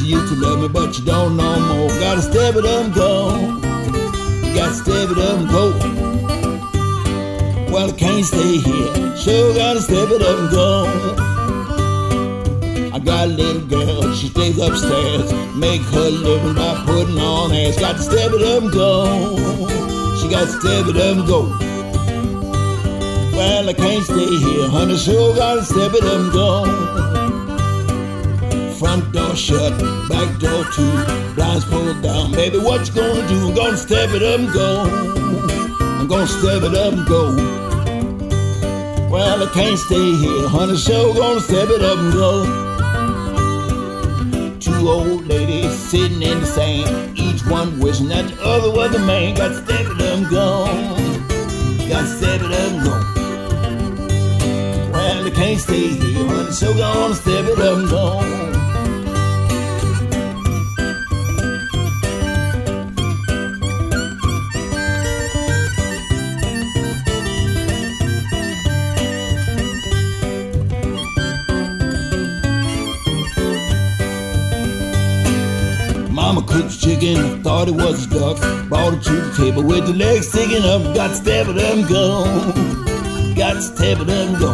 Um you used to love me, but you don't no more. Gotta step it up and go. Gotta step it up and go. Well, I can't stay here. Sure gotta step it up and go. I got a little girl, she stays upstairs. Make her living by putting on ass. Got to step it up and go. She got to step it up and go. Well, I can't stay here, honey. Sure gotta step it up and go. Front door shut, back door too. Blinds pulled down. Baby, what you gonna do? I'm gonna step it up and go. I'm gonna step it up and go. Well, I can't stay here, honey. Sure gonna step it up and go. Two old ladies sitting in the sand, each one wishing that the other was the man. Got to step it up and go. Got to step it up and go. Well, I can't stay here, honey. So gonna step it up and go. Cooked chicken, thought it was a duck. Brought it to the table with the legs sticking up. Got up and go. Got up and go.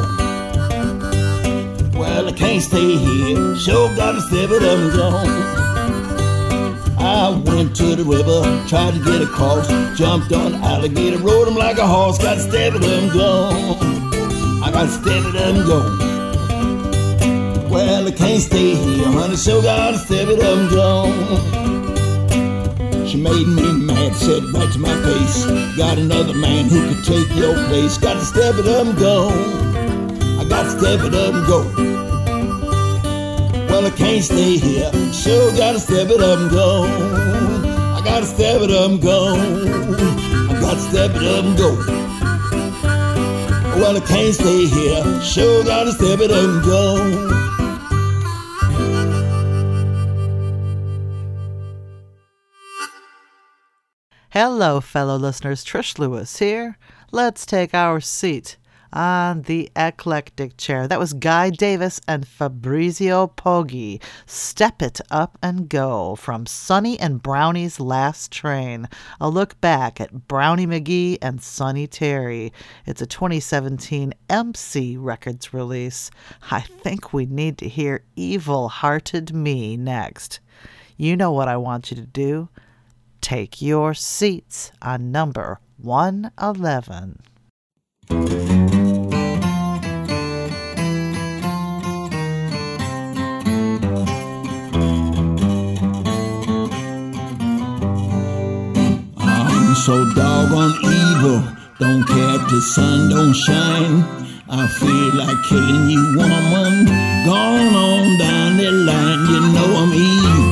Well, I can't stay here. Sure got to step it up and go. I went to the river, tried to get across. Jumped on alligator, rode him like a horse. Got up and go. I got up and go. Well, I can't stay here, honey, so gotta step it and go. Made me mad, said right to my face. Got another man who could take your place. Got to step it up and go. I got to step it up and go. Well, I can't stay here, sure gotta step it up and go. I gotta step it up and go. I gotta step it up and go. Well, I can't stay here, sure gotta step it up and go. Hello, fellow listeners. Trish Lewis here. Let's take our seat on the eclectic chair. That was Guy Davis and Fabrizio Poggi. Step It Up and Go from Sonny and Brownie's Last Train. A look back at Brownie McGhee and Sonny Terry. It's a 2017 MC Records release. I think we need to hear Evil Hearted Me next. You know what I want you to do take your seats on number 111. I'm so doggone evil. Don't care if the sun don't shine. I feel like killing you, woman. Gone on down the line. You know I'm evil.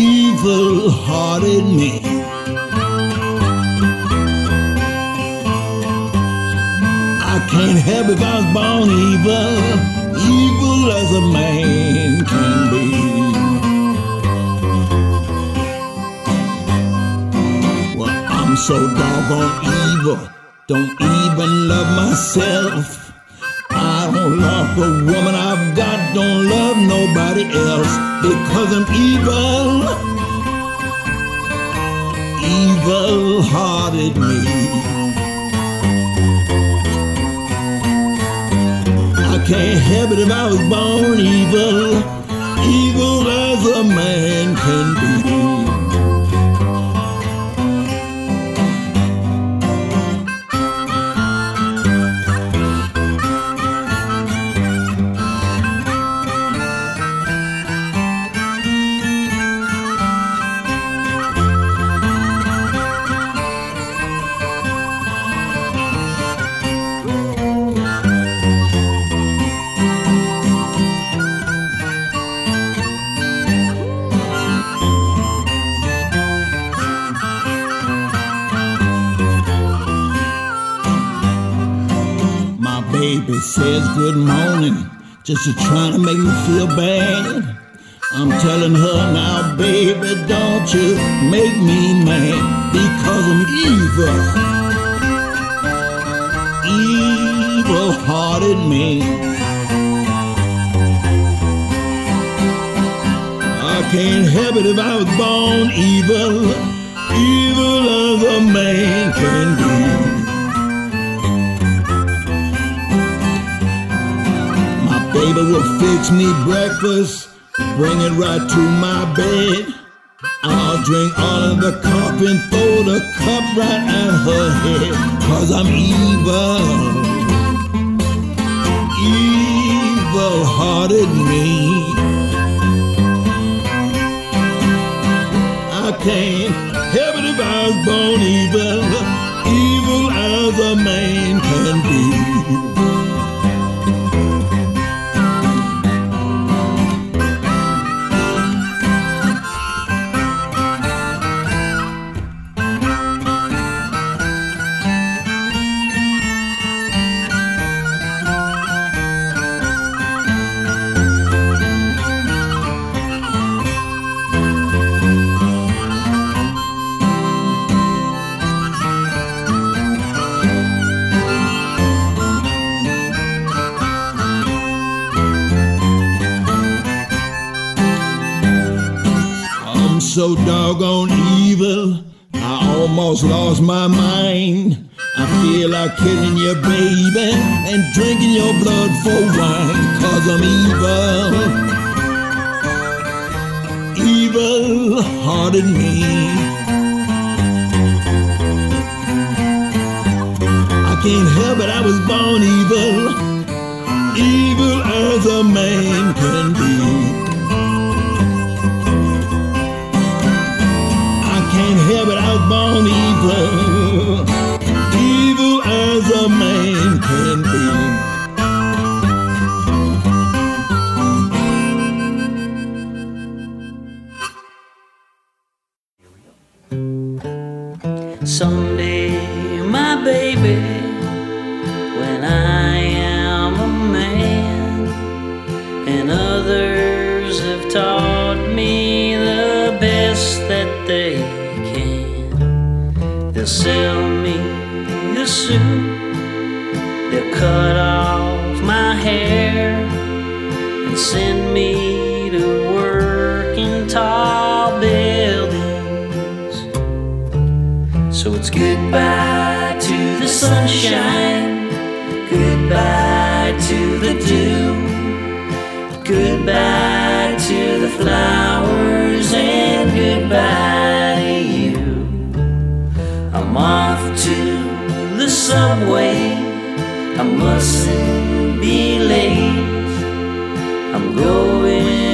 Evil hearted me. I can't help if I was born evil. Evil as a man can be. Well, I'm so doggone evil. Don't even love myself. I don't love the woman I've got. Don't love nobody else because I'm evil. Evil hearted me. I can't help it if I was born evil. Evil as a man can good morning, just to trying to make me feel bad. I'm telling her now, baby, don't you make me mad because I'm evil. Evil hearted me. I can't help it if I was born evil, evil as a man can be. Baby will fix me breakfast, bring it right to my bed. I'll drink all of the coffee and throw the cup right at her head, cause I'm evil. Evil hearted me. I can't help it if I was born evil, evil as a man can be. So doggone evil, I almost lost my mind. I feel like killing your baby and drinking your blood for wine, cause I'm evil. Evil hearted me. I can't help it, I was born evil, evil as a man can be. Born goodbye to the dew, goodbye to the flowers, and goodbye to you. I'm off to the subway, I mustn't be late. I'm going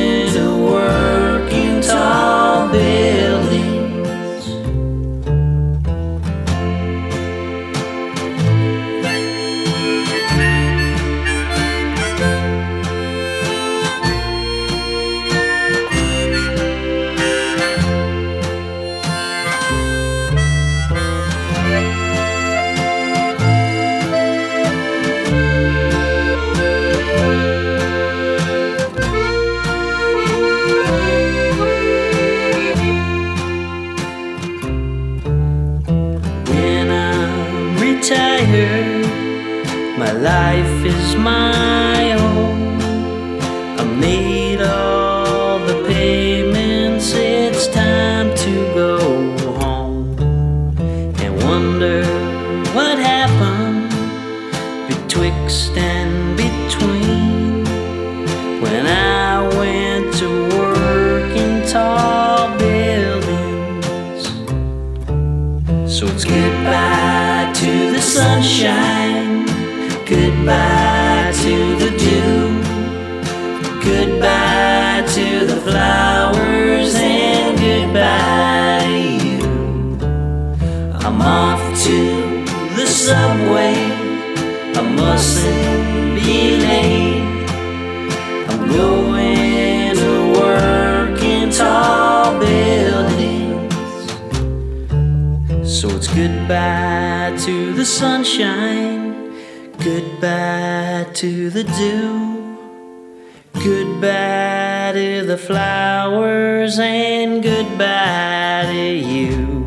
the sunshine, goodbye to the dew, goodbye to the flowers, and goodbye to you.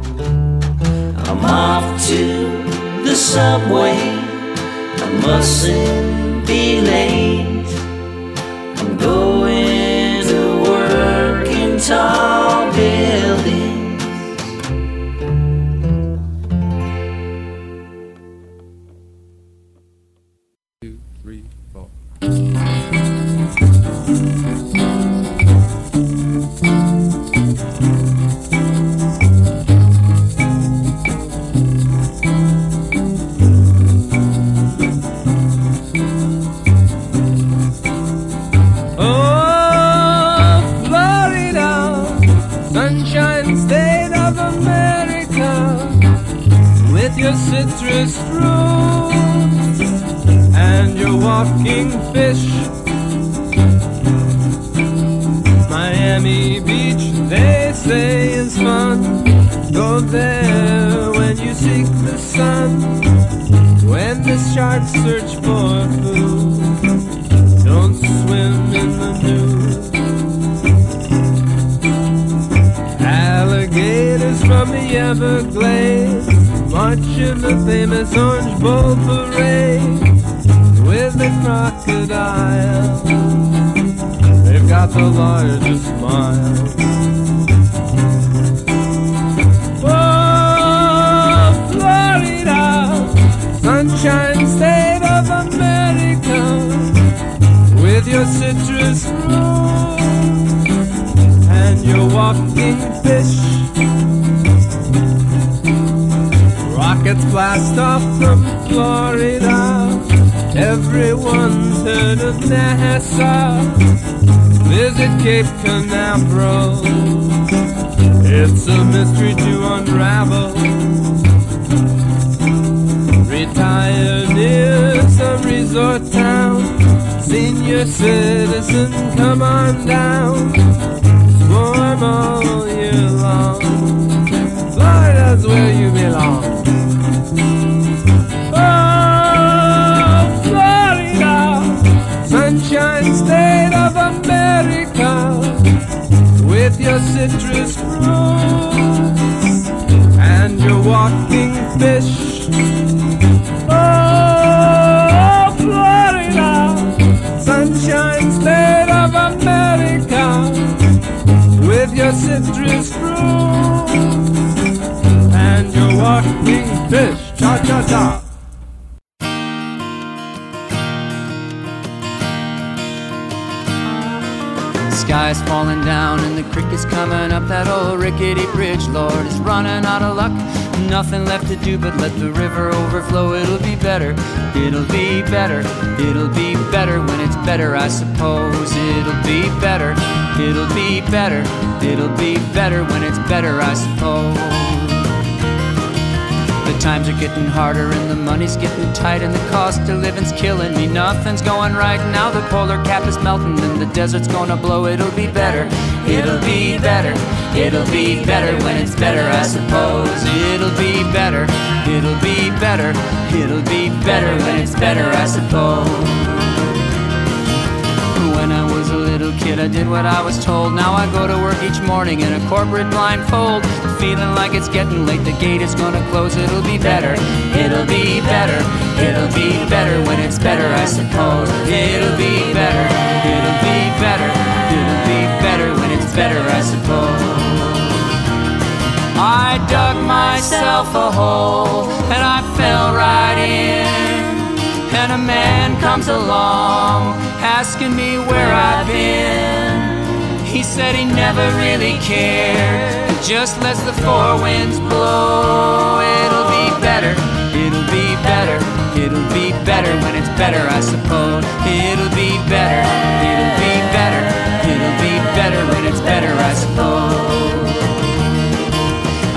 I'm off to the subway, I mustn't be late. And your walking fish. Miami Beach, they say is fun. Go there when you seek the sun, when the sharks search for food. Don't swim in the nude. Alligators from the Everglades march in the famous Orange Bowl parade the crocodile. They've got the largest smile. Oh, Florida, sunshine state of America with your citrus fruit and your walking fish. Rockets blast off from Florida. Everyone's heard of Nassau. Visit Cape Canaveral. It's a mystery to unravel. Retire near some resort town. Senior citizen, come on down. Swarm all year long. Florida's where you belong. Your citrus fruits and your walking fish. Oh, Florida, sunshine state of America, with your citrus fruit and your walking fish. Cha cha cha. Sky's falling down and the creek is coming up. That old rickety bridge, Lord, is running out of luck. Nothing left to do but let the river overflow. It'll be better, it'll be better, it'll be better when it's better, I suppose. It'll be better, it'll be better, it'll be better when it's better, I suppose. Times are getting harder and the money's getting tight and the cost of living's killing me. Nothing's going right now. The polar cap is melting and the desert's gonna blow. It'll be better. It'll be better. It'll be better when it's better, I suppose. It'll be better. It'll be better. It'll be better when it's better, I suppose. Kid, I did what I was told. Now I go to work each morning in a corporate blindfold. Feeling like it's getting late, the gate is gonna close. It'll be better, it'll be better, it'll be better when it's better, I suppose. It'll be better, it'll be better, it'll be better when it's better, I suppose. I dug myself a hole and I fell right in. And a man comes along asking me where I've been. He said he never really cared, just lets the four winds blow. It'll be better, it'll be better, it'll be better when it's better, I suppose. It'll be better, it'll be better, it'll be better when it's better, I suppose.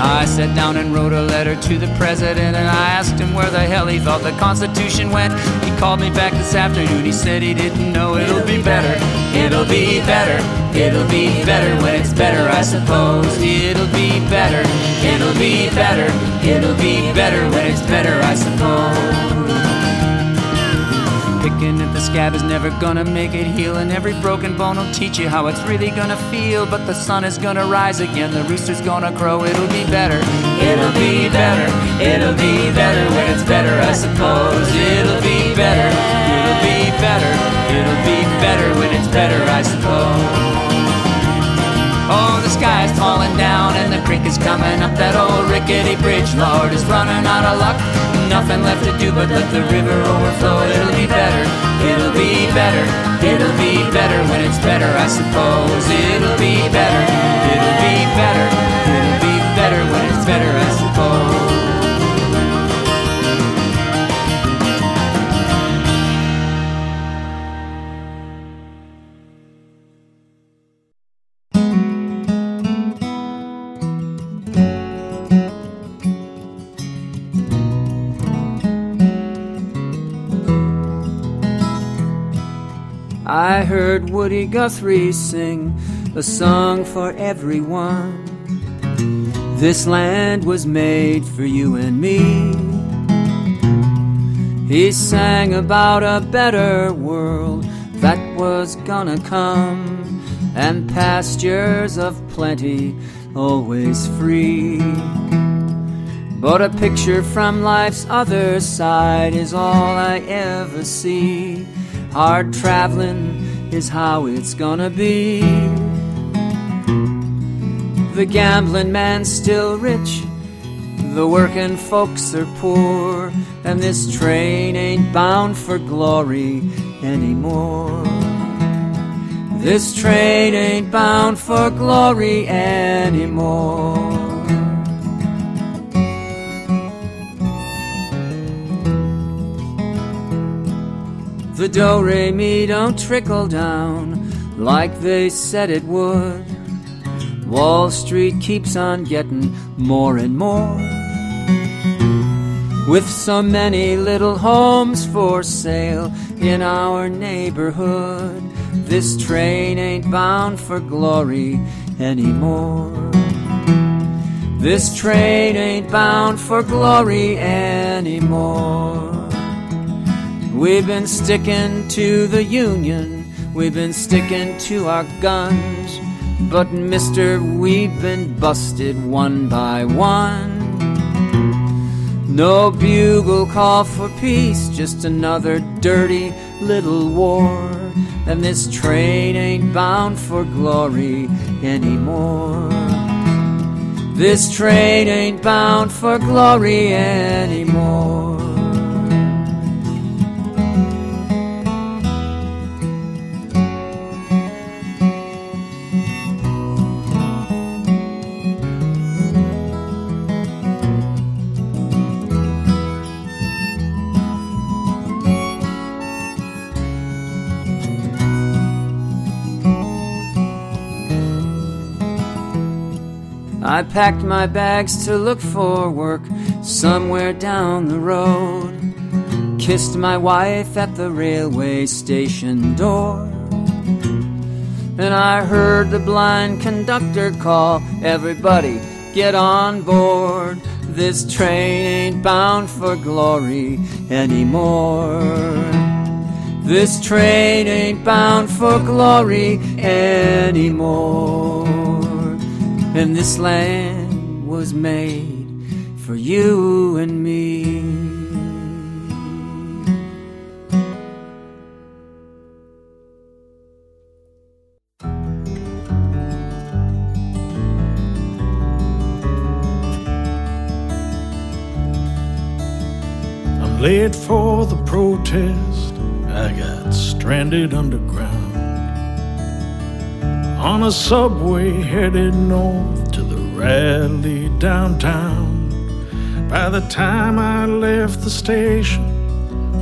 I sat down and wrote a letter to the president and I asked him where the hell he thought the Constitution went. He called me back this afternoon. He said he didn't know. It'll be better. It'll be better. It'll be better when it's better, I suppose. It'll be better. It'll be better. It'll be better when it's better, I suppose. Picking at the scab is never gonna make it heal, and every broken bone will teach you how it's really gonna feel. But the sun is gonna rise again, the rooster's gonna crow, it'll be better. It'll be better, it'll be better when it's better, I suppose. It'll be better, it'll be better, it'll be better when it's better, I suppose. Oh, the sky's falling down and the creek is coming up. That old rickety bridge, Lord, is running out of luck. Nothing left to do but let the river overflow. It'll be better, it'll be better, it'll be better when it's better, I suppose. It'll be better, it'll be better, it'll be better when it's better, I suppose. I heard Woody Guthrie sing a song for everyone. This land was made for you and me. He sang about a better world that was gonna come, and pastures of plenty, always free. But a picture from life's other side is all I ever see. Hard traveling is how it's gonna be. The gambling man's still rich, the working folks are poor, and this train ain't bound for glory anymore. This train ain't bound for glory anymore. The do re mi don't trickle down like they said it would. Wall Street keeps on getting more and more. With so many little homes for sale in our neighborhood, this train ain't bound for glory anymore. This train ain't bound for glory anymore. We've been sticking to the Union, we've been sticking to our guns. But, mister, we've been busted one by one. No bugle call for peace, just another dirty little war. And this train ain't bound for glory anymore. This train ain't bound for glory anymore. I packed my bags to look for work somewhere down the road. Kissed my wife at the railway station door. And I heard the blind conductor call everybody, get on board. This train ain't bound for glory anymore. This train ain't bound for glory anymore. And this land was made for you and me. I'm late for the protest. I got stranded underground on a subway headed north to the rally downtown. By the time I left the station,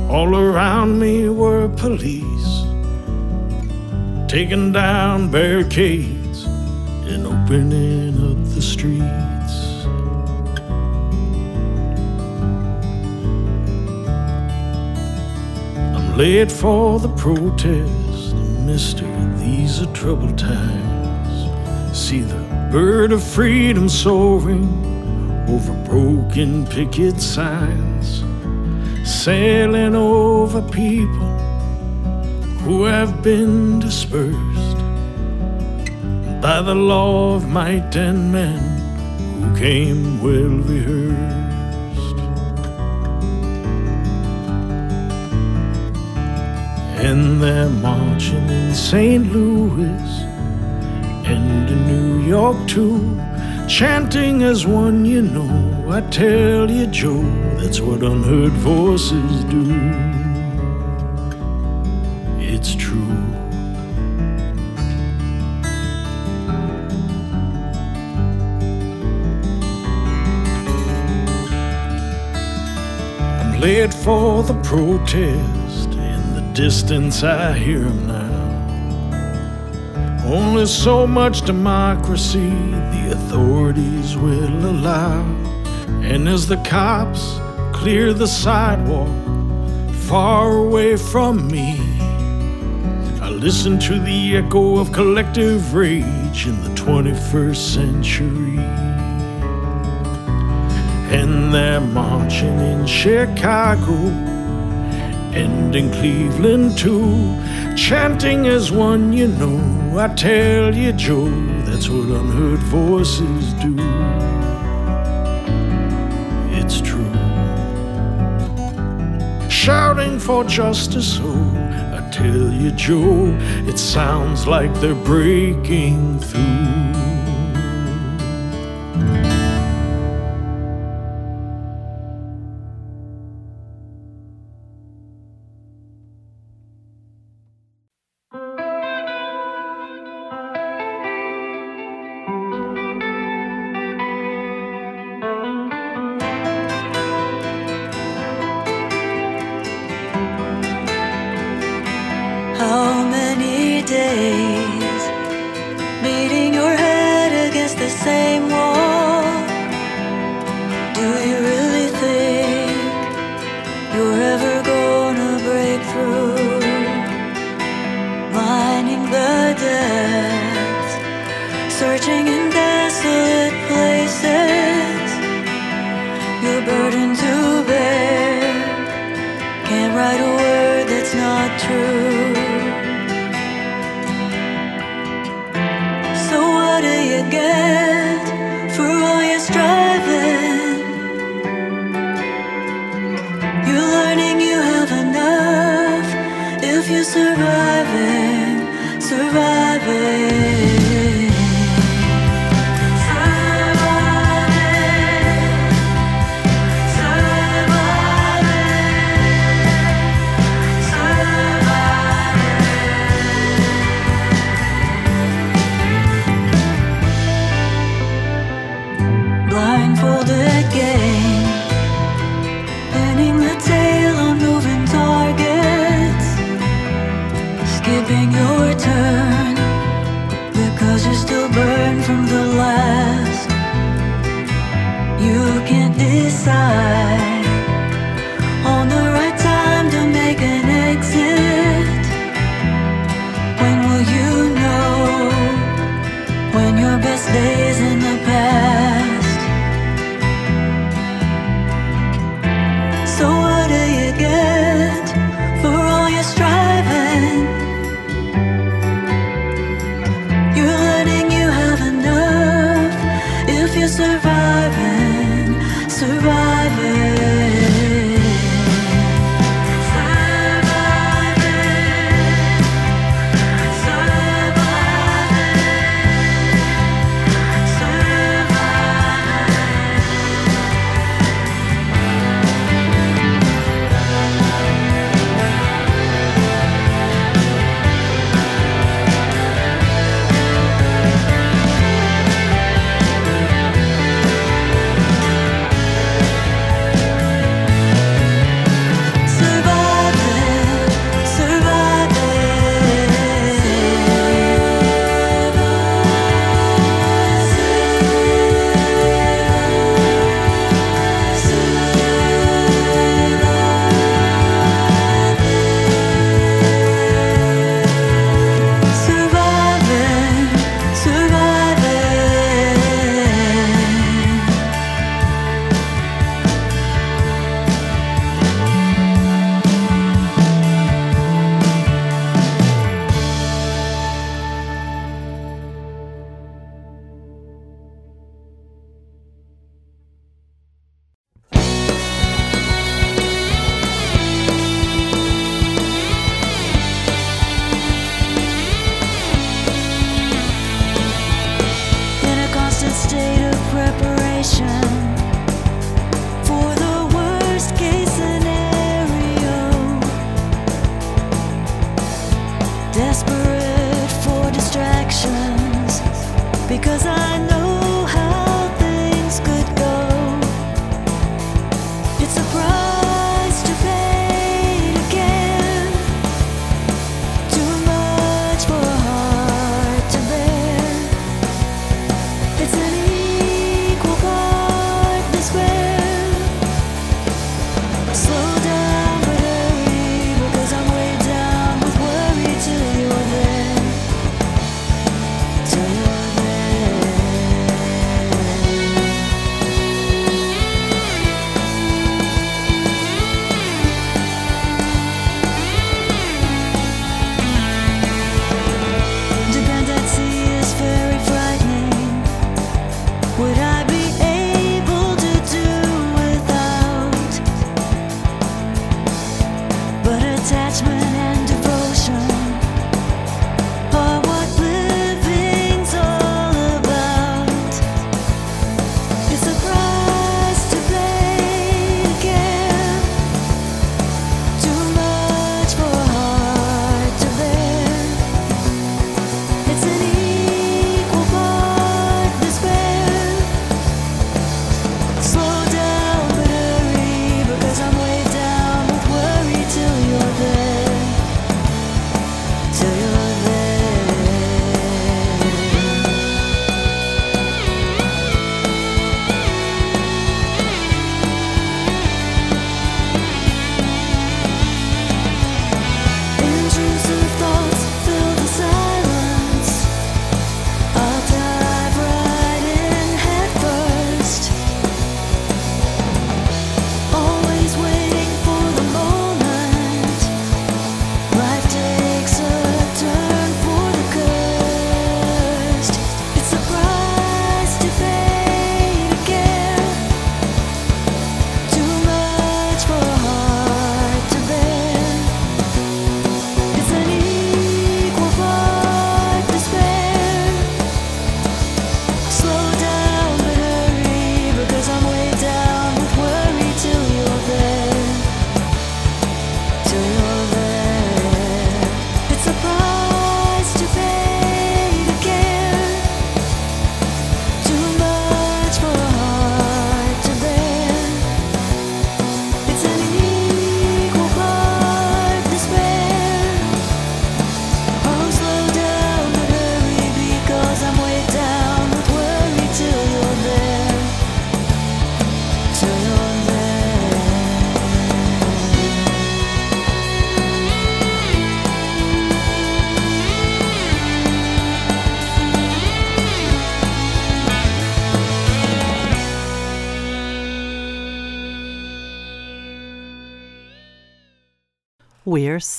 all around me were police taking down barricades and opening up the streets. I'm late for the protest, mister. These are troubled times. See the bird of freedom soaring over broken picket signs, sailing over people who have been dispersed by the law of might and men who came well rehearsed. And they're marching in St. Louis and in New York too. Chanting as one you know, I tell you, Joe, that's what unheard voices do. It's true. I'm late for the protest. Distance, I hear 'em now. Only so much democracy the authorities will allow. And as the cops clear the sidewalk far away from me, I listen to the echo of collective rage in the 21st century. And they're marching in Chicago and in Cleveland too, chanting as one you know. I tell you, Joe, that's what unheard voices do. It's true. Shouting for justice, oh, I tell you, Joe, it sounds like they're breaking through.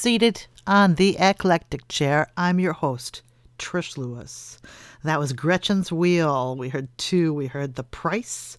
Seated on the eclectic chair. I'm your host, Trish Lewis. That was Gretchen's Wheel. We heard two. We heard The Price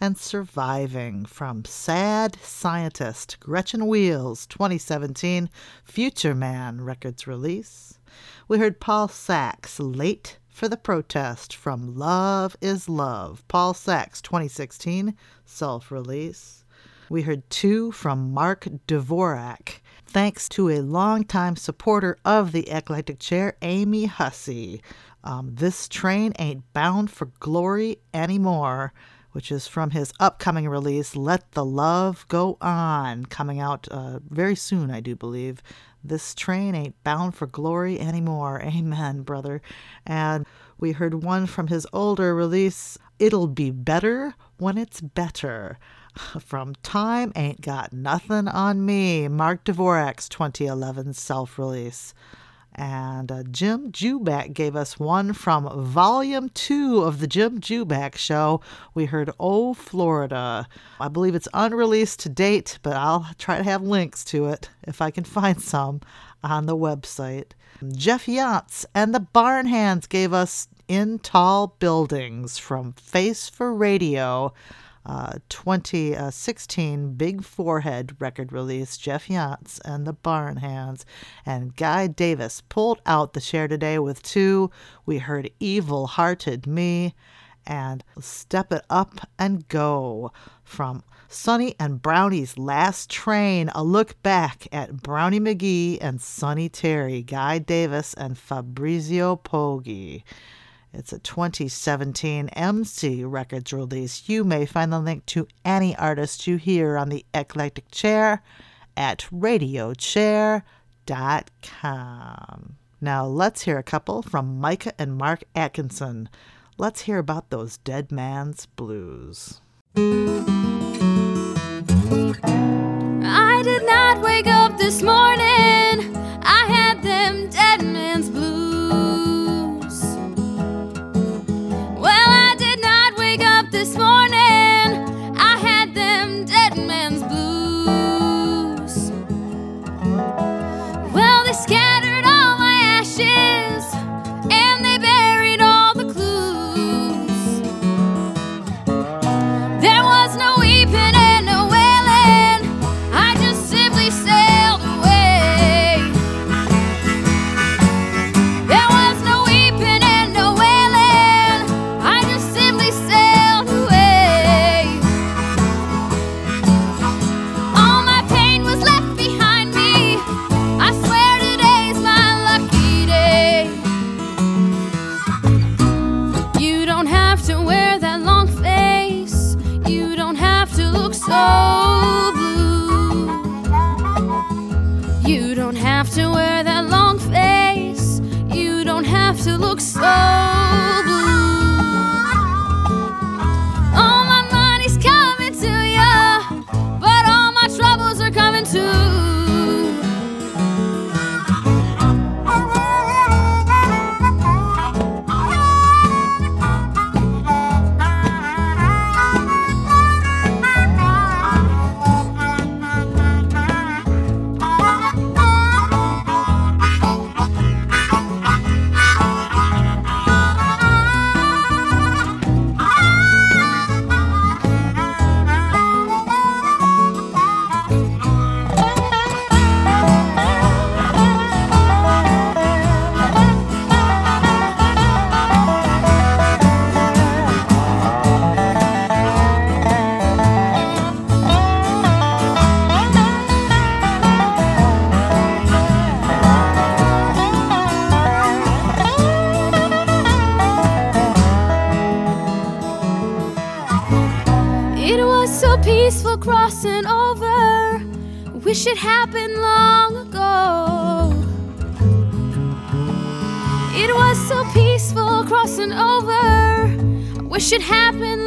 and Surviving from Sad Scientist, Gretchen Wheels, 2017 Future Man Records release. We heard Paul Sachs, Late for the Protest from Love is Love, Paul Sachs, 2016 self release. We heard two from Mark Dvorak, thanks to a longtime supporter of the Eclectic Chair, Amy Hussey. Um, this train ain't bound for glory anymore, which is from his upcoming release, Let the Love Go On, coming out uh, very soon, I do believe. This train ain't bound for glory anymore. Amen, brother. And we heard one from his older release, It'll Be Better When It's Better from Time Ain't Got Nothing on Me, Mark Dvorak's 2011 self release. And uh, Jim Juback gave us one from Volume 2 of the Jim Juback Show. We heard Oh Florida. I believe it's unreleased to date, but I'll try to have links to it if I can find some on the website. Jeff Yantz and the Barnhands gave us In Tall Buildings from Face for Radio uh, 2016 Big Forehead record release, Jeff Yantz and the Barnhands. And Guy Davis pulled out the share today with two. We heard Evil Hearted Me and Step It Up and Go from Sonny and Brownie's Last Train, a look back at Brownie McGhee and Sonny Terry, Guy Davis and Fabrizio Poggi. It's a 2017 MC Records release. You may find the link to any artist you hear on the Eclectic Chair at radiochair.com. Now let's hear a couple from Micah and Mark Atkinson. Let's hear about those dead man's blues. I did not wake up this morning wish it happened long ago. It was so peaceful crossing over. I wish it happened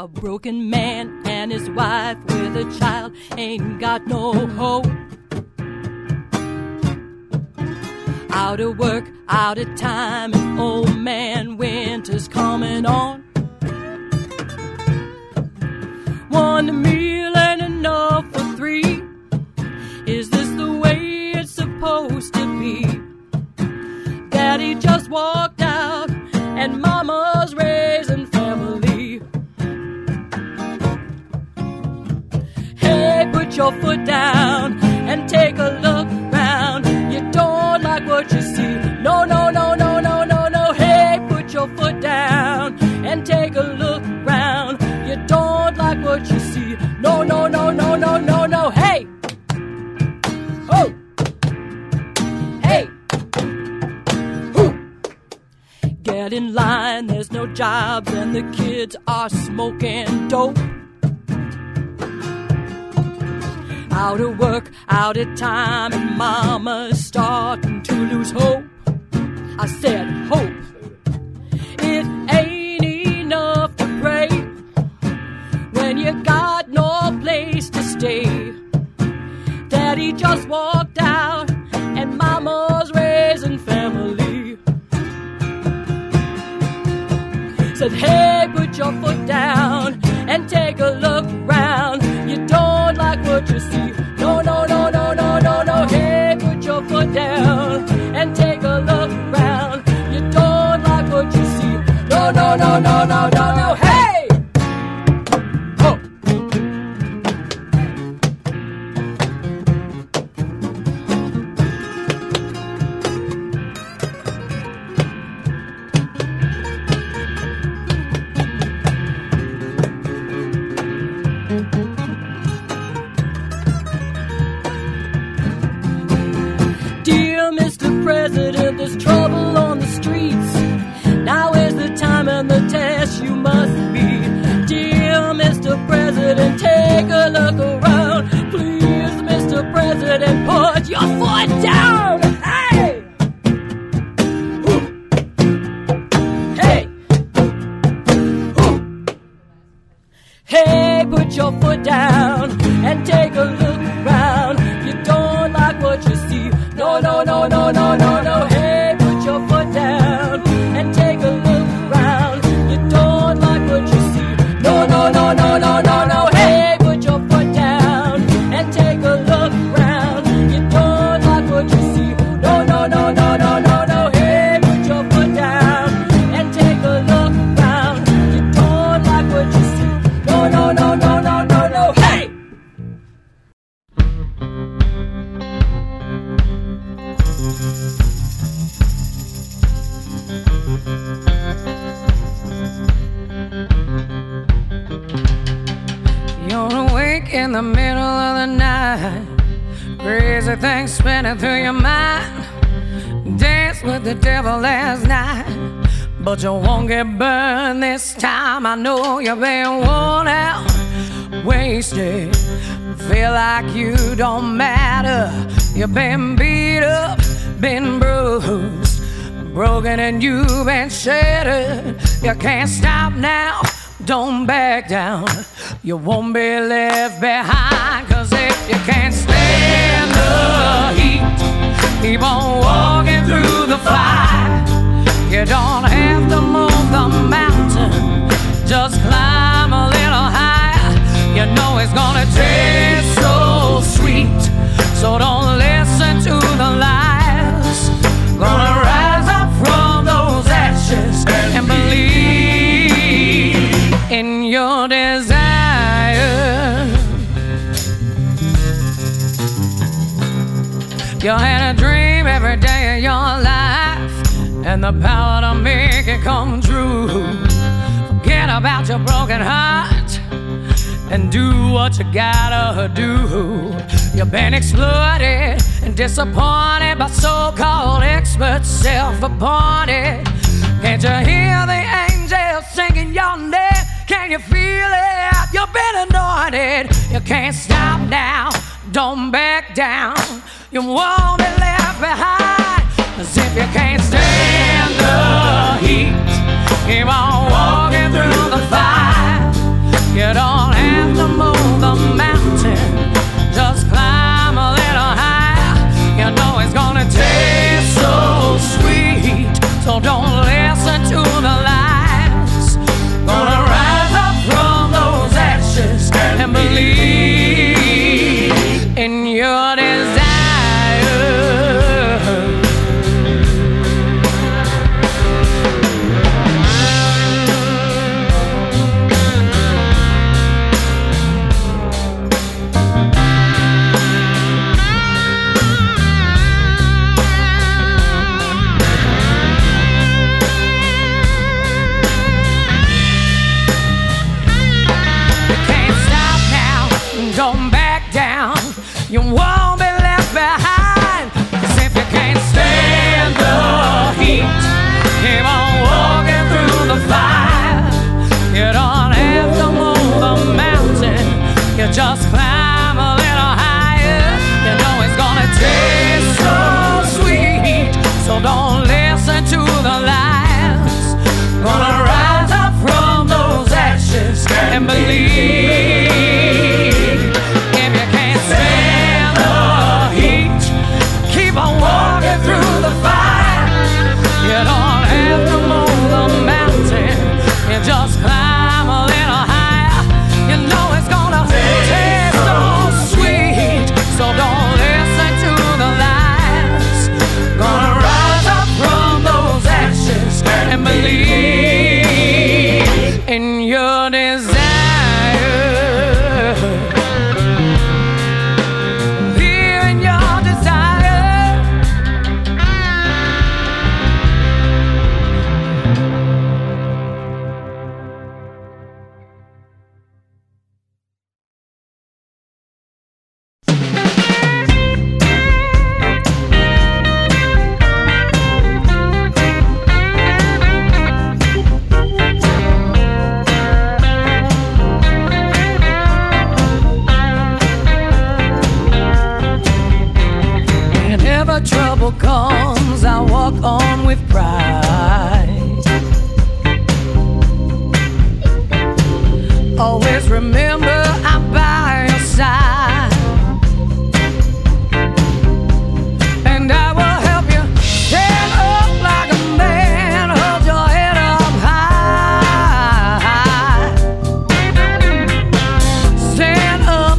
A broken man and his wife with a child ain't got no hope. Out of work, out of time, and old man winter's coming on. One meal ain't enough for three. Is this the way it's supposed to be? Daddy just walked out, and Mama's your foot down and take a look round. You don't like what you see. No, no, no, no, no, no, no. Hey, put your foot down and take a look round. You don't like what you see. No, no, no, no, no, no, no. Hey! Oh! Hey! Who? Get in line, there's no jobs, and the kids are smoking dope. Out of work, out of time, and mama's starting to lose hope. I said, hope. It ain't enough to pray when you got no place to stay. Daddy just walked out, and mama's raising family. Said, hey, put your foot down and take a look your foot down! So don't listen to the lies. Gonna rise up from those ashes and believe in your desire. You had a dream every day of your life, and the power to make it come true. Forget about your broken heart and do what you gotta do. You've been exploited and disappointed by so called experts, self appointed. Can't you hear the angels singing your name? Can you feel it? You've been anointed. You can't stop now. Don't back down. You won't be left behind. If you can't stand the heat, keep on walking through the fire. You don't so sweet. So don't listen to the lies. Gonna rise up from those ashes and believe.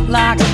like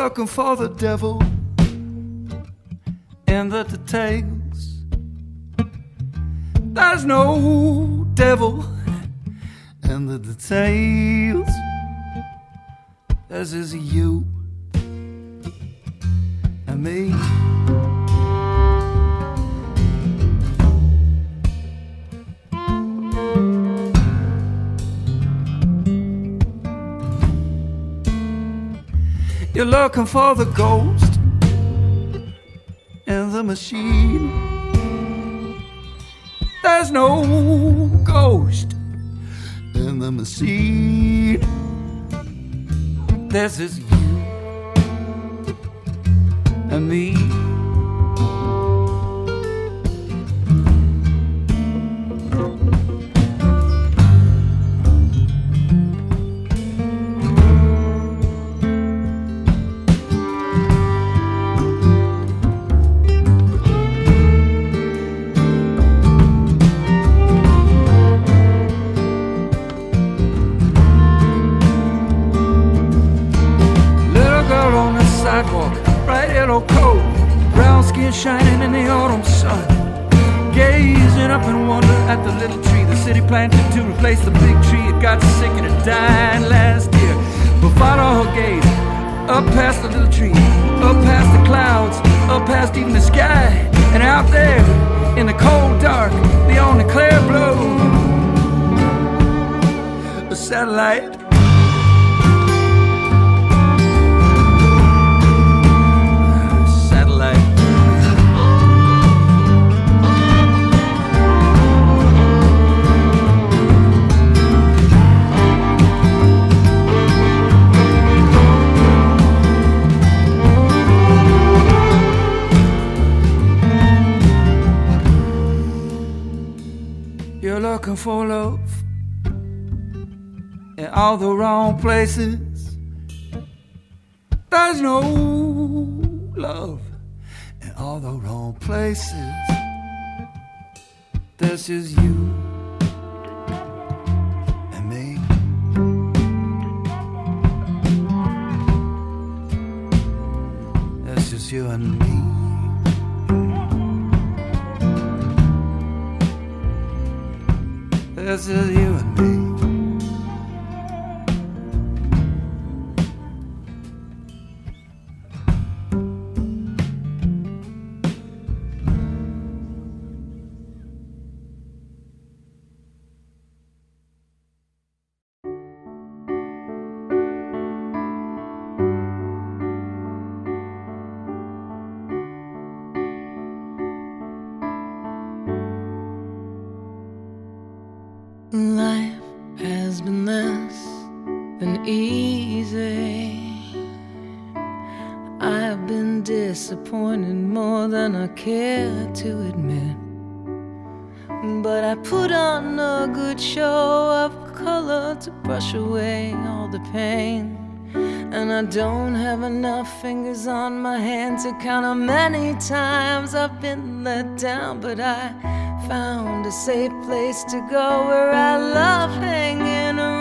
Looking for the devil in the details. There's no devil in the details, This is you and me. You're looking for the ghost in the machine. There's no ghost in the machine. There's is you and me. Sidewalk, bright yellow coat, brown skin shining in the autumn sun. Gazing up in wonder at the little tree the city planted to replace the big tree. It got sick and it died last year. But follow her gaze up past the little tree, up past the clouds, up past even the sky, and out there in the cold dark beyond the clear blue. A satellite. Looking for love in all the wrong places. There's no love in all the wrong places. This is you and me. That's just you and me. This is you and me. To brush away all the pain. And I don't have enough fingers on my hand to count how many times I've been let down. But I found a safe place to go where I love hanging around.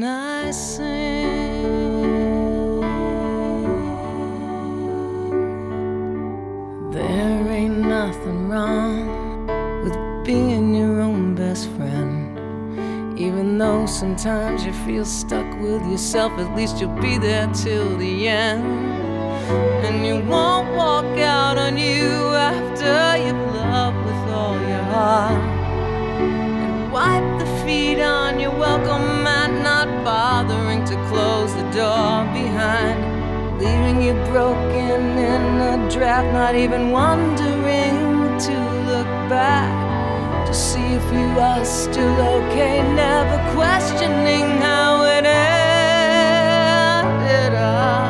When I sing. There ain't nothing wrong with being your own best friend. Even though sometimes you feel stuck with yourself, at least you'll be there till the end. And you won't walk out on you after you've loved with all your heart. And wipe the feet on your welcome mat, not bothering to close the door behind. Leaving you broken in a draft, not even wondering to look back to see if you are still okay. Never questioning how it ended up.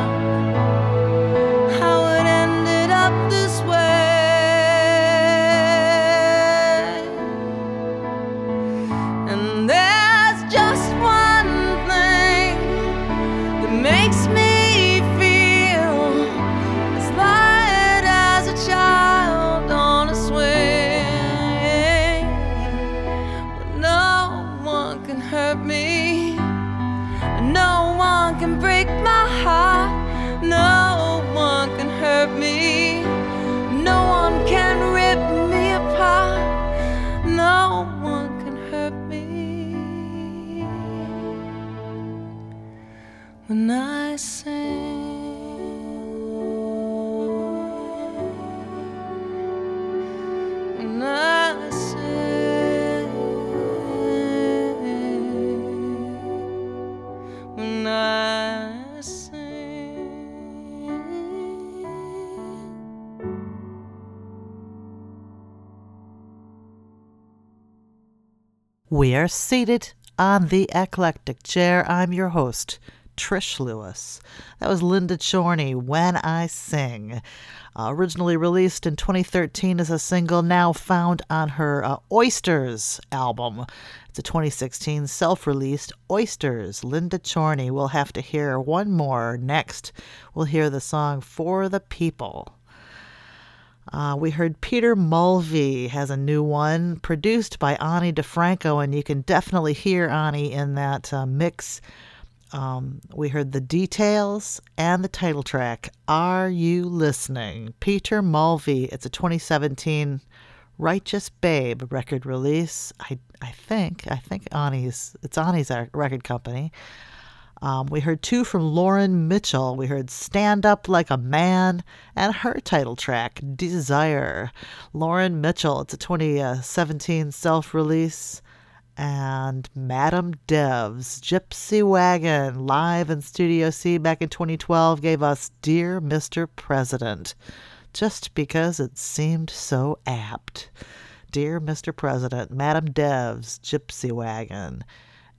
We are seated on the eclectic chair. I'm your host, Trish Lewis. That was Linda Chorney, When I Sing. Uh, originally released in 2013 as a single, now found on her uh, Oysters album. It's a 2016 self released Oysters. Linda Chorney. We'll have to hear one more next. We'll hear the song For the People. Uh, we heard Peter Mulvey has a new one produced by Ani DiFranco, and you can definitely hear Ani in that uh, mix. Um, we heard the details and the title track. Are you listening? Peter Mulvey. It's a 2017 Righteous Babe record release. I I think I think Ani's it's Ani's record company. Um, we heard two from Lauren Mitchell. We heard Stand Up Like a Man and her title track, Desire. Lauren Mitchell, it's a 2017 self release. And Madam Dev's Gypsy Wagon, live in Studio C back in 2012, gave us Dear Mr. President, just because it seemed so apt. Dear Mr. President, Madam Dev's Gypsy Wagon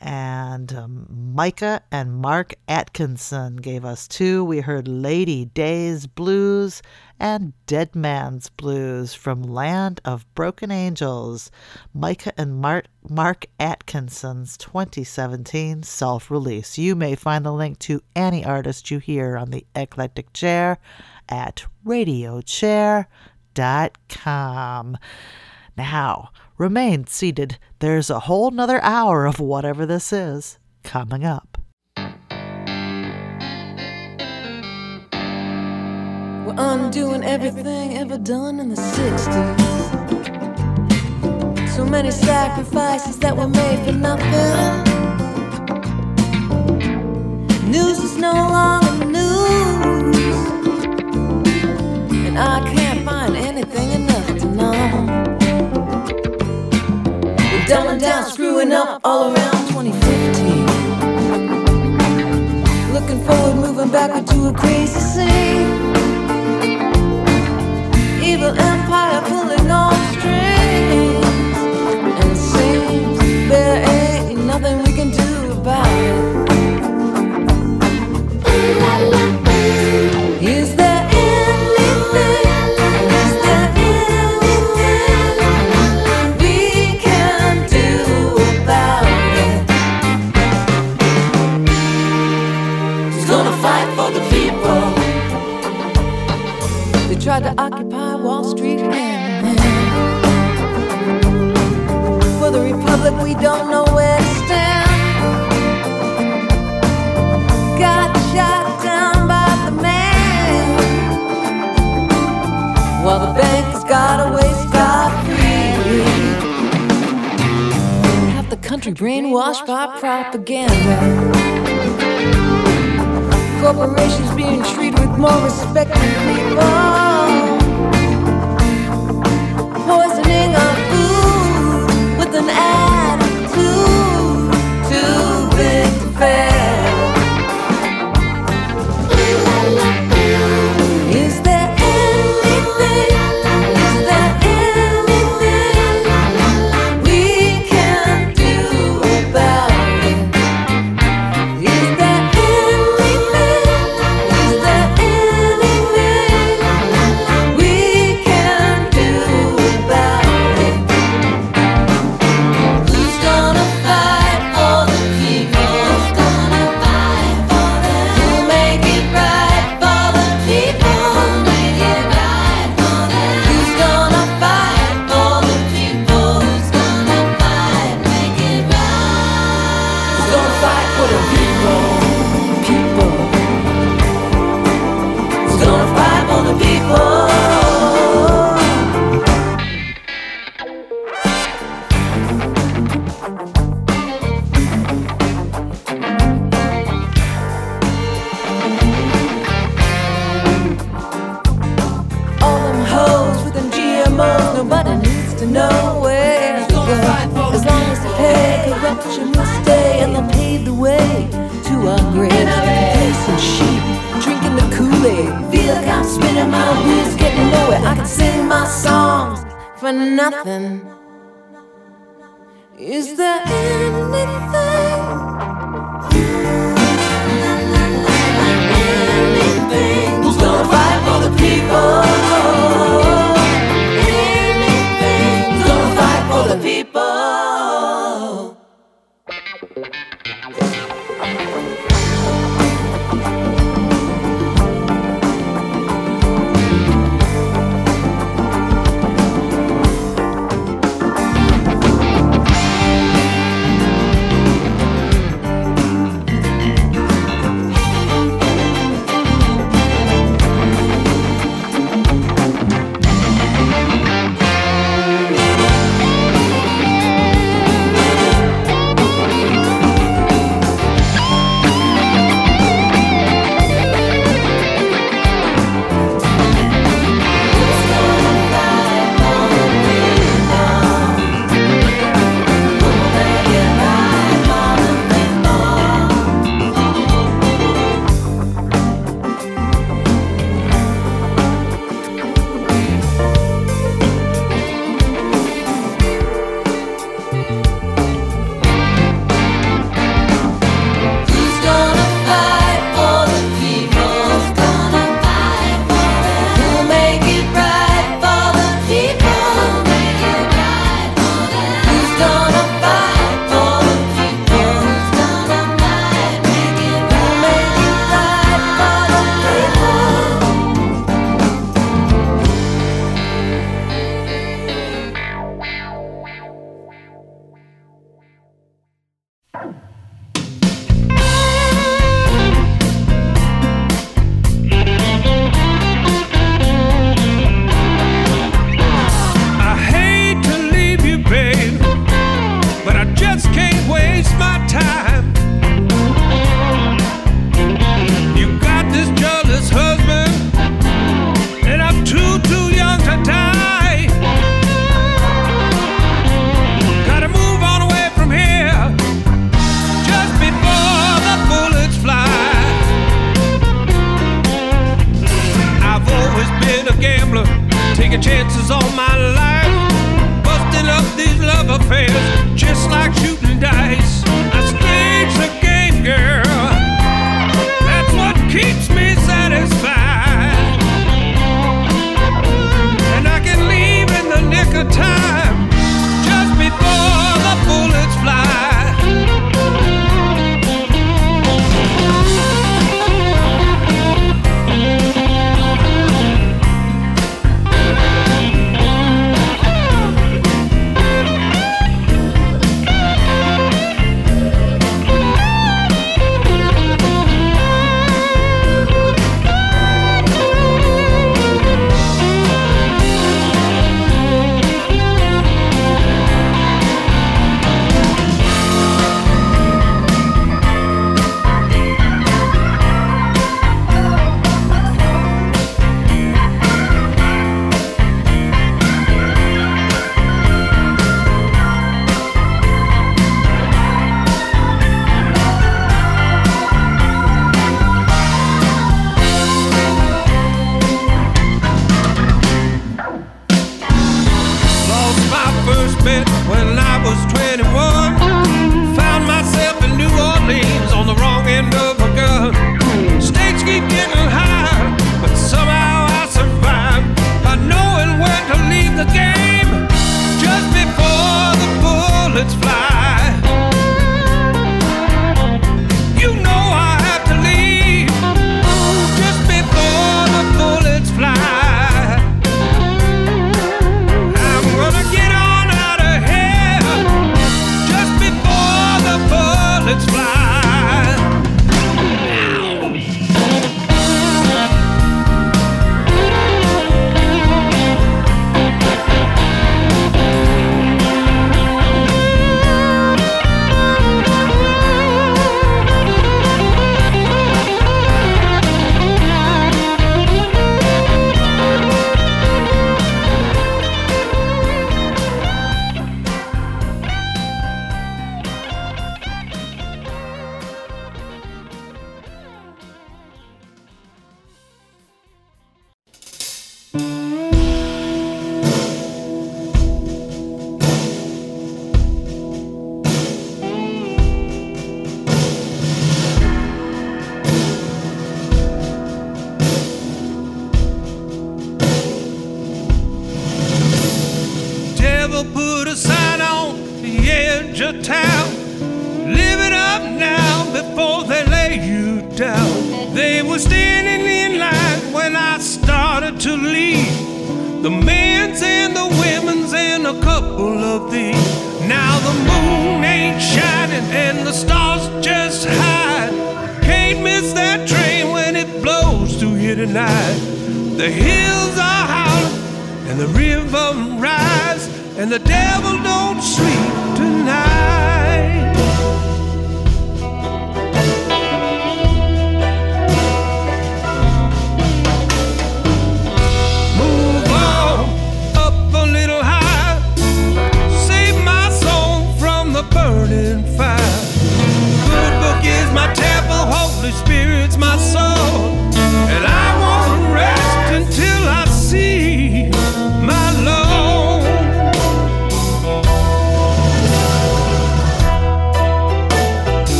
and um, Micah and Mark Atkinson gave us two. We heard Lady Day's Blues and Dead Man's Blues from Land of Broken Angels. Micah and Mark, Mark Atkinson's 2017 self release. You may find the link to any artist you hear on the Eclectic Chair at radiochair.com. Now, remain seated. There's a whole nother hour of whatever this is coming up. We're undoing everything ever done in the 60s. So many sacrifices that were made for nothing. News is no longer news. And I can't find anything enough dumbing down, screwing up all around 2015. Looking forward, moving backward to a crazy scene. Evil empire pulling on strings. And it seems there ain't nothing we can do about it. Is tried to occupy Wall Street hand. For the Republic, we don't know where to stand. Got shot down by the man. While the bankers got away scot free. Half the country brainwashed by propaganda. Corporations being treated with more respect than people. Big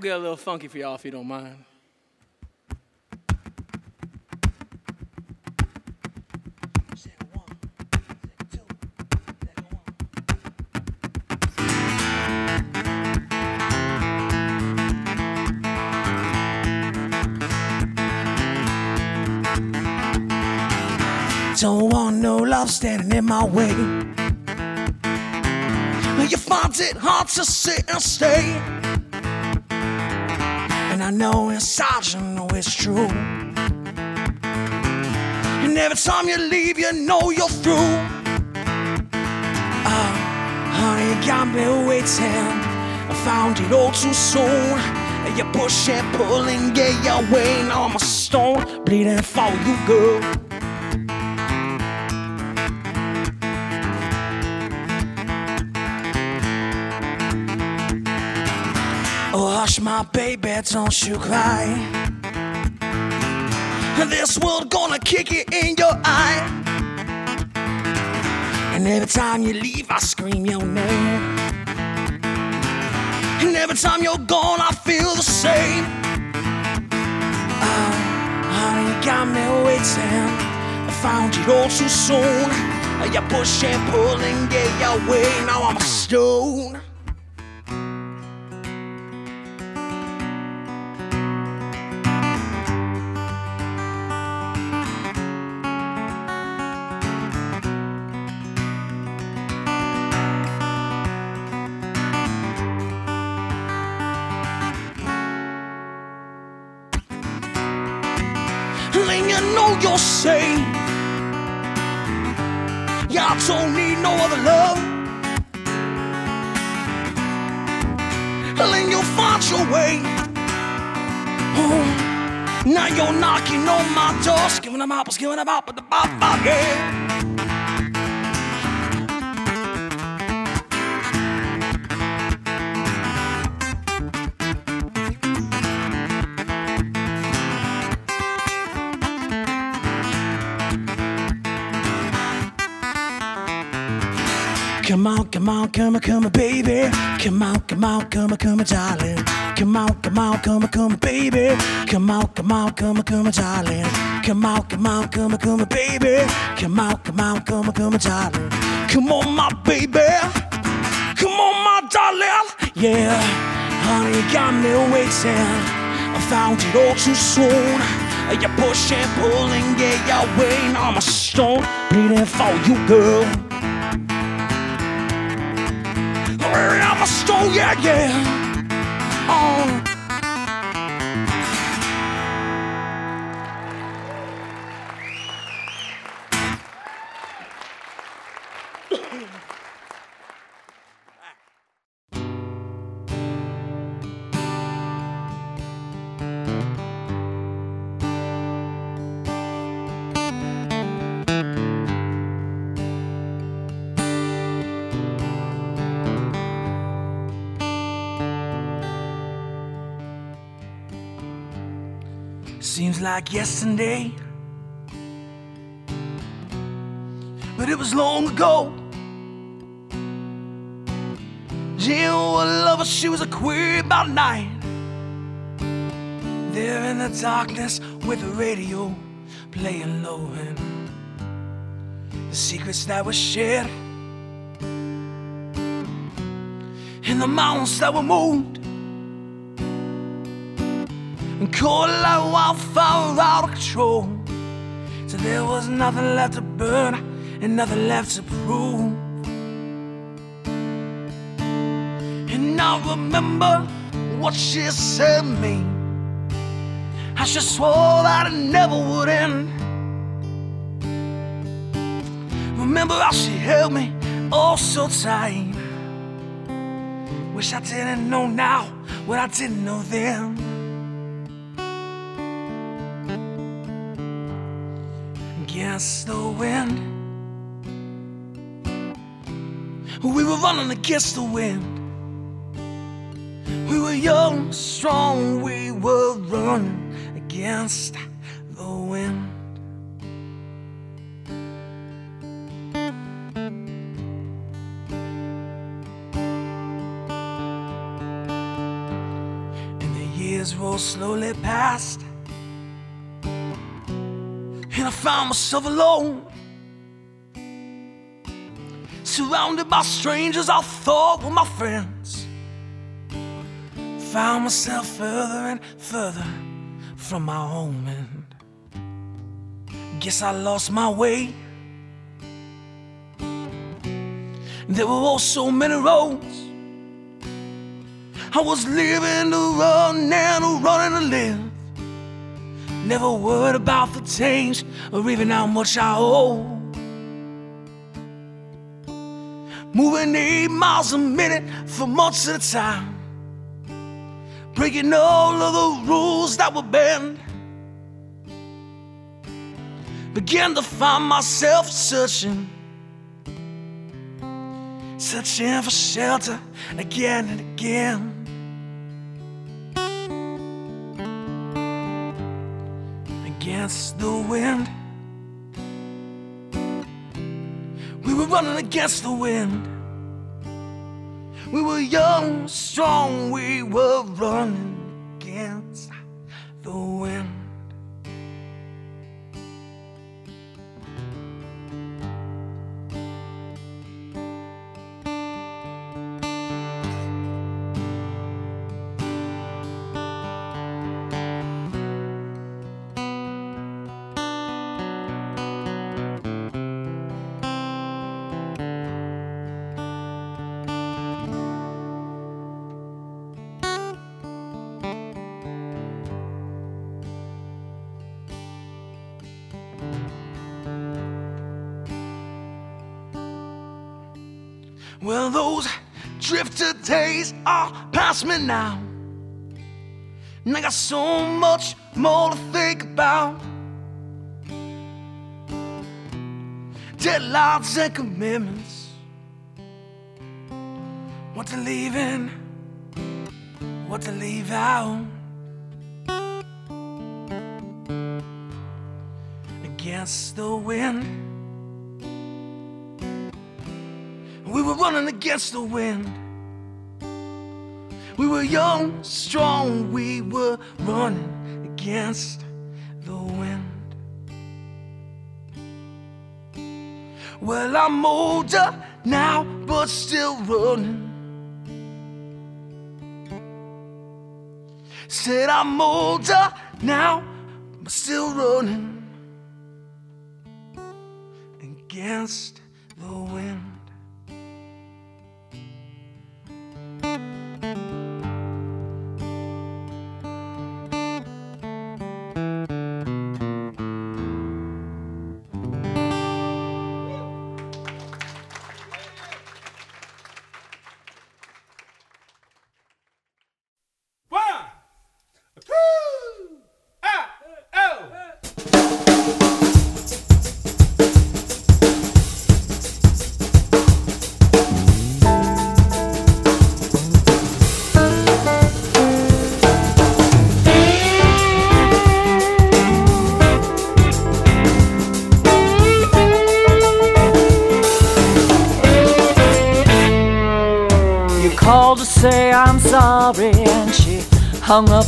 gonna get a little funky for y'all if you don't mind. Don't want no love standing in my way. You find it hard to sit and stay. And I know inside you know it's true. And every time you leave, you know you're through. Oh, honey, you got me waiting. I found it all too soon. You push and pull and get your way. Now I'm a stone bleeding for you, girl. Hush, my baby, don't you cry. This world gonna kick it in your eye. And every time you leave, I scream your name. And every time you're gone, I feel the same. Oh, honey, you got me waiting. I found it all too soon. You push and pull and get your way. Now I'm a stone. Yeah, I don't need no other love. Then you'll find your way. Oh, now you're knocking on my door, giving them apples, giving them out, but the bop bop, yeah. Come on, come on, come on, come on, baby. Come on, come on, come on, come on, darling. Come on, come on, come on, come on, baby. Come on, come on, come on, come on, darling. Come on, come on, come on, come on, baby. Come on, come on, come on, come on, darling. Come on, my baby. Come on, my darling. Yeah, honey, got me waiting. I found it all too soon. You push and pull and get your way. Now I'm a stone bleeding for you, girl. I'm a strong, yeah, yeah. Oh. Like yesterday, but it was long ago. Jill a lover, she was a queer about night. There in the darkness with the radio playing low and the secrets that were shared and the mountains that were moved like wildfire out of control. So there was nothing left to burn and nothing left to prove. And I remember what she said to me. How she swore that it never would end. Remember how she held me oh so tight. Wish I didn't know now what I didn't know then. Against the wind, we were running against the wind. We were young, strong, we were running against the wind. And the years roll slowly past, I found myself alone. Surrounded by strangers I thought were my friends. Found myself further and further from my home, and guess I lost my way. There were all so many roads. I was living to run and running to live. Never worried about the change or even how much I owe. Moving eight miles a minute for months at a time. Breaking all of the rules that were banned. Began to find myself searching. Searching for shelter again and again. Against the wind. We were running against the wind. We were young, strong, we were running against the wind. Days are past me now. And I got so much more to think about. Deadlines and commitments. What to leave in, what to leave out. Against the wind. We were running against the wind. We were young, strong, we were running against the wind. Well, I'm older now, but still running. Said I'm older now, but still running against the wind. hung up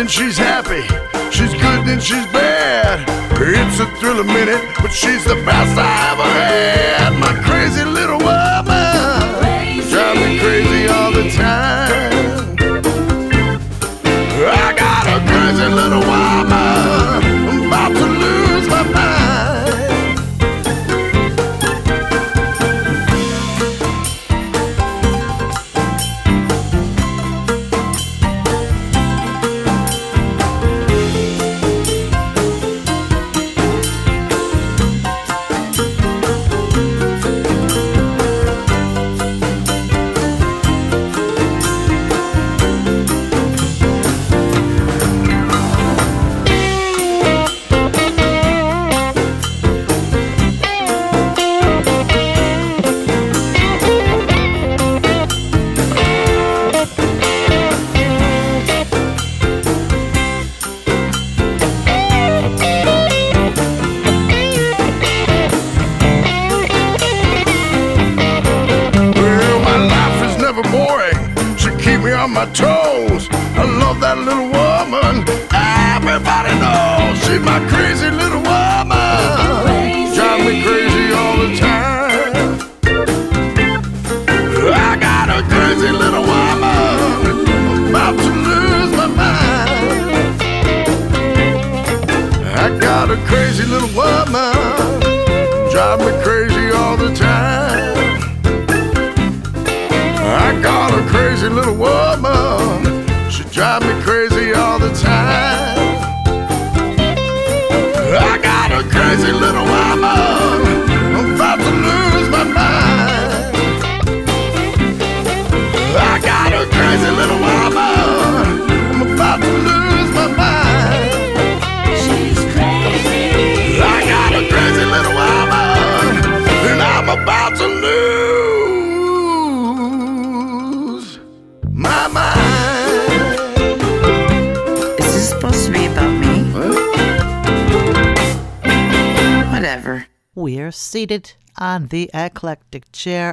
then she's happy. She's good, then she's bad. It's a thriller minute, but she's the.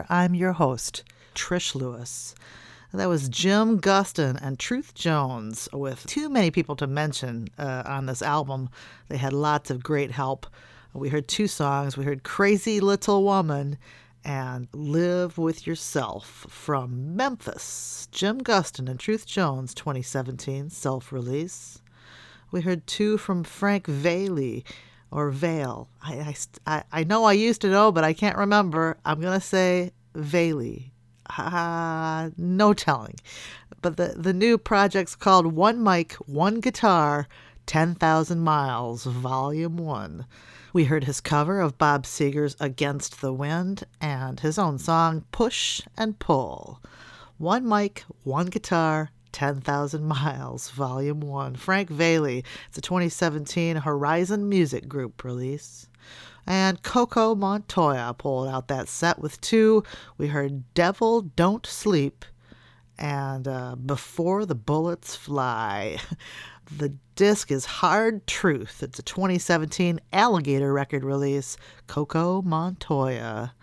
I'm your host, Trish Lewis. That was Jim Guston and Truth Jones with too many people to mention uh, on this album. They had lots of great help. We heard two songs. We heard Crazy Little Woman and Live With Yourself from Memphis. Jim Guston and Truth Jones, 2017 self release. We heard two from Frank Valey or Vale. I, I, I, know I used to know, but I can't remember. I'm going to say Valey. Uh, no telling. But the, the new project's called One Mic, One Guitar, 10,000 Miles, Volume 1. We heard his cover of Bob Seger's Against the Wind and his own song Push and Pull. One mic, one guitar, 10,000 Miles, Volume 1. Frank Valey. It's a 2017 Horizon Music Group release. And Coco Montoya pulled out that set with two. We heard Devil Don't Sleep and uh, Before the Bullets Fly. The disc is Hard Truth. It's a 2017 Alligator record release, Coco Montoya.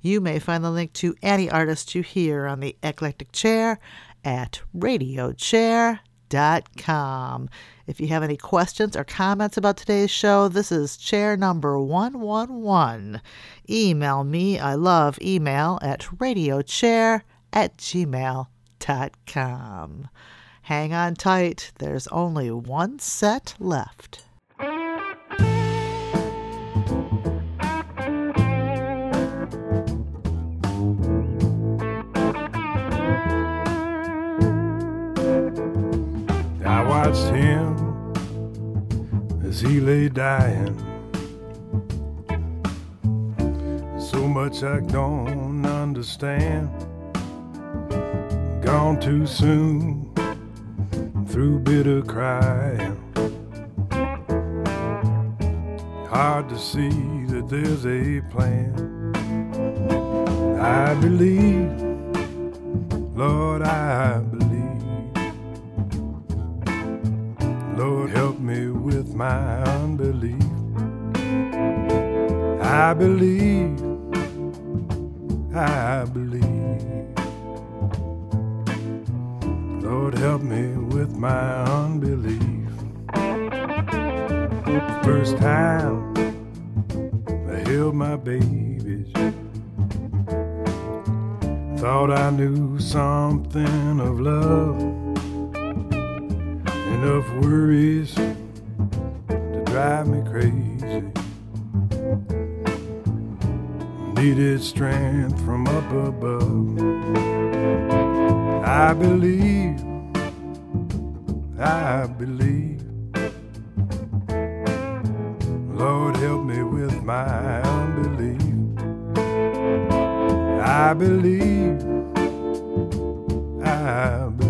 You may find the link to any artist you hear on the Eclectic Chair at radiochair.com. If you have any questions or comments about today's show, this is chair number 111. Email me. I love email at radiochair at gmail.com. Hang on tight, there's only one set left. Watched him as he lay dying. So much I don't understand. Gone too soon through bitter crying. Hard to see that there's a plan. I believe, Lord, I believe. Lord, help me with my unbelief. I believe, I believe. Lord, help me with my unbelief. First time I held my babies, thought I knew something of love. Enough worries to drive me crazy. Needed strength from up above. I believe, I believe. Lord, help me with my unbelief. I believe, I believe.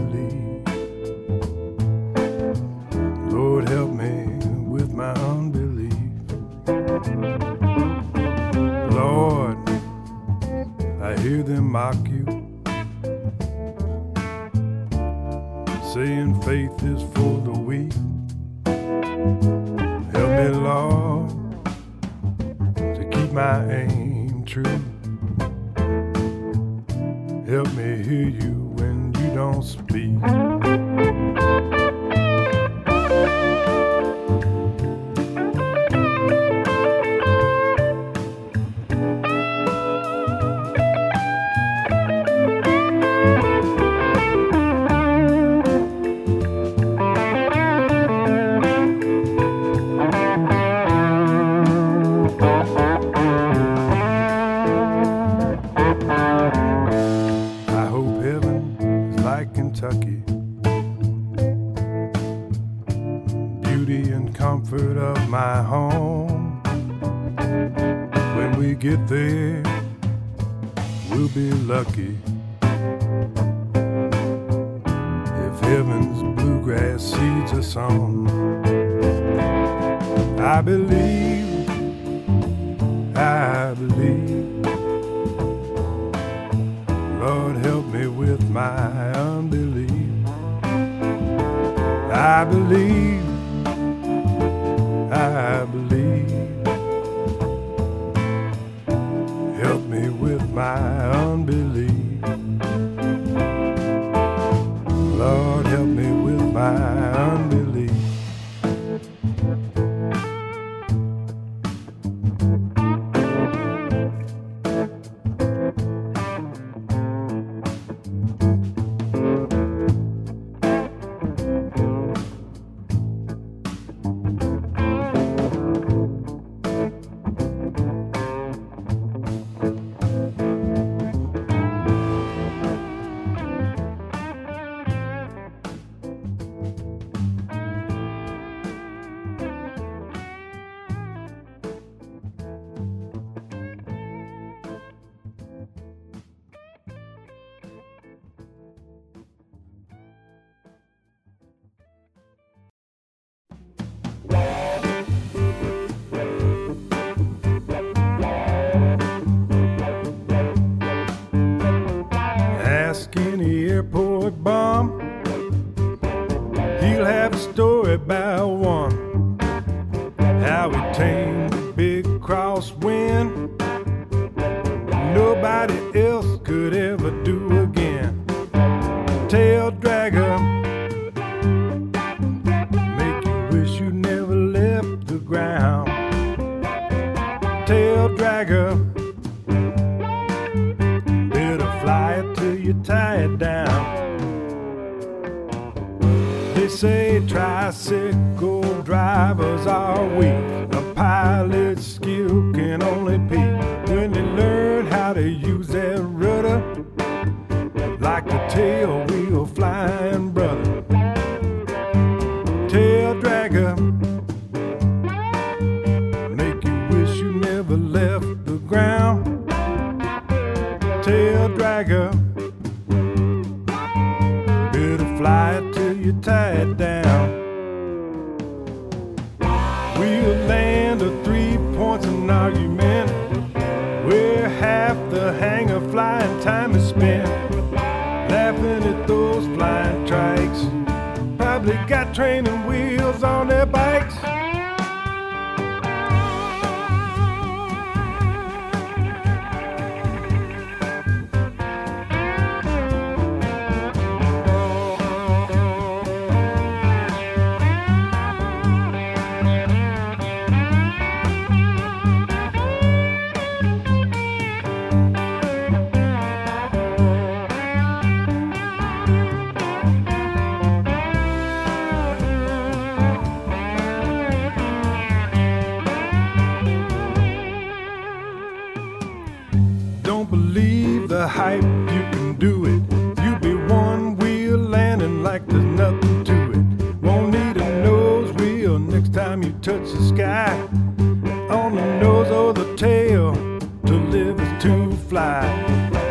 hear them mock you, saying faith is for the weak. Help me, Lord, to keep my aim true. Help me hear you when you don't speak. comfort of my home. When we get there, we'll be lucky. If heaven's bluegrass seeds us on, I believe, I believe. Lord, help me with my unbelief. I believe. I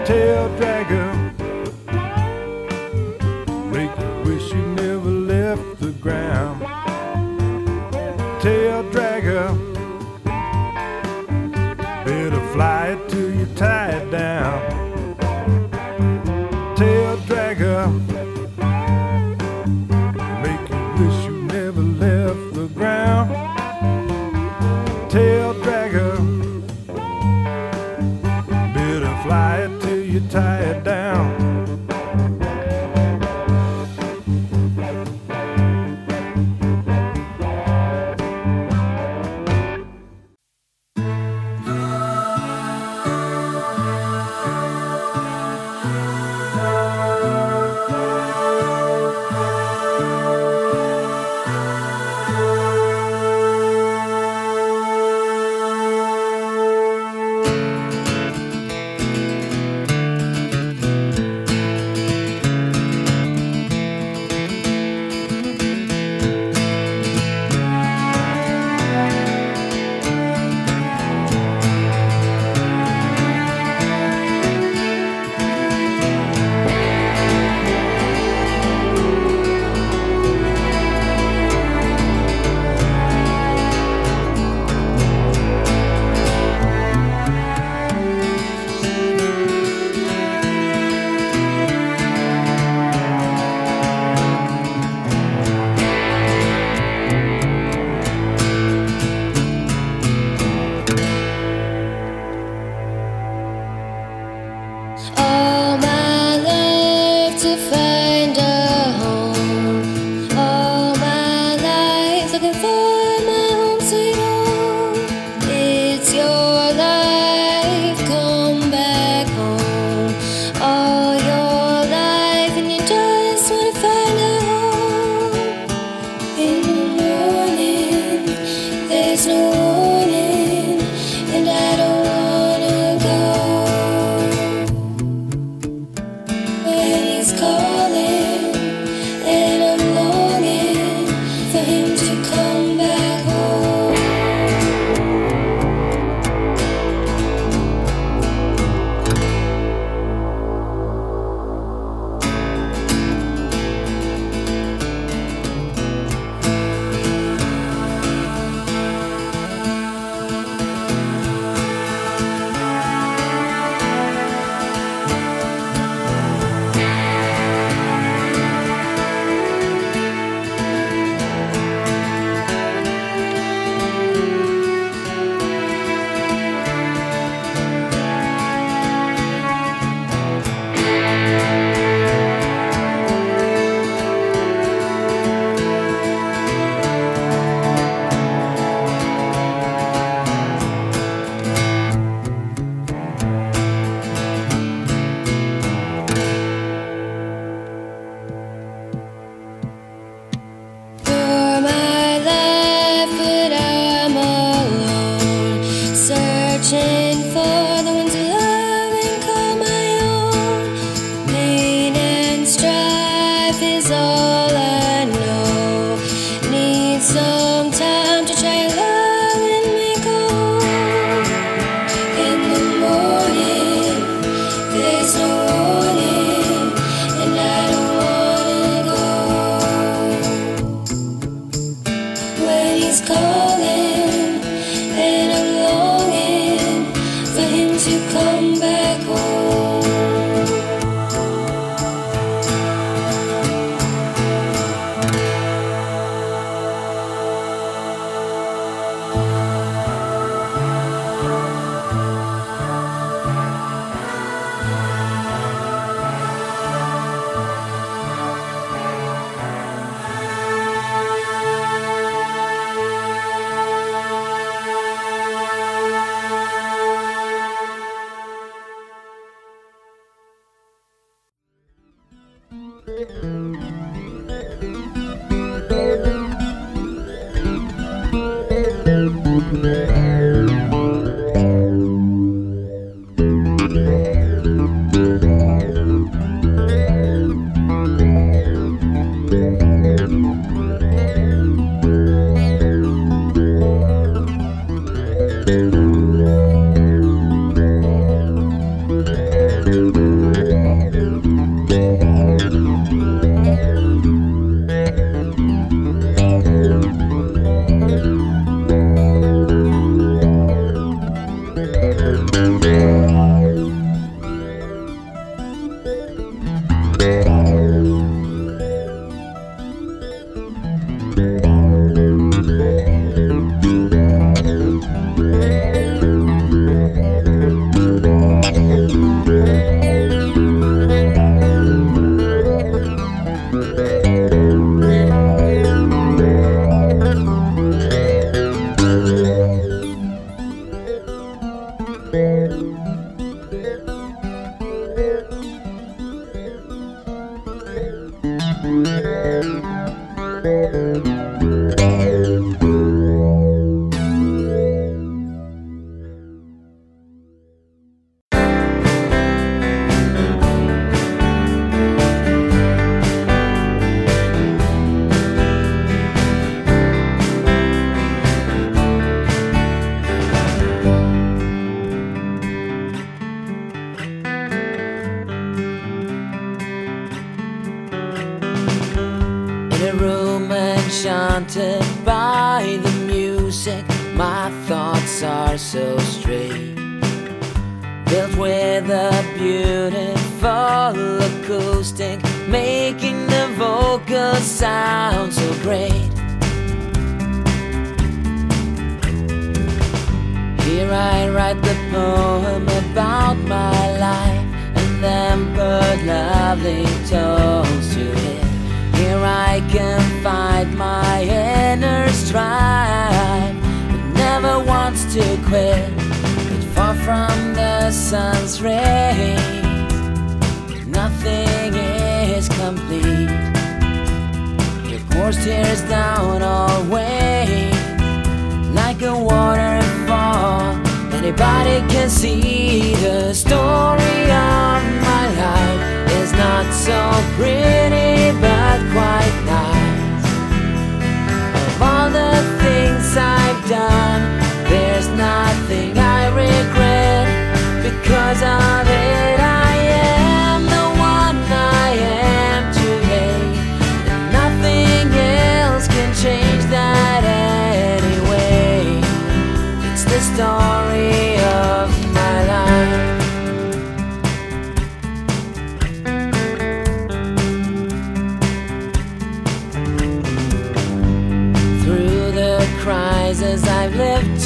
tail dragger. Make you wish you never left the ground.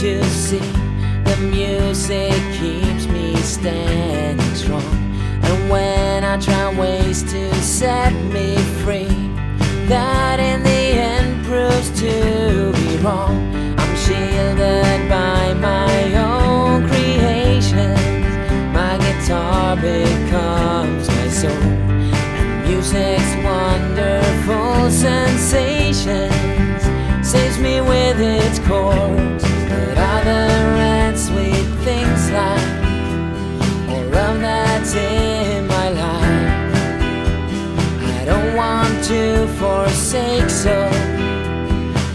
to see the music keeps me standing strong. And when I try ways to set me free, that in the end proves to be wrong. I'm shielded by my own creations. My guitar becomes my soul, and music's wonderful sensations saves me with its chords other and sweet things like all of that in my life. I don't want to forsake, so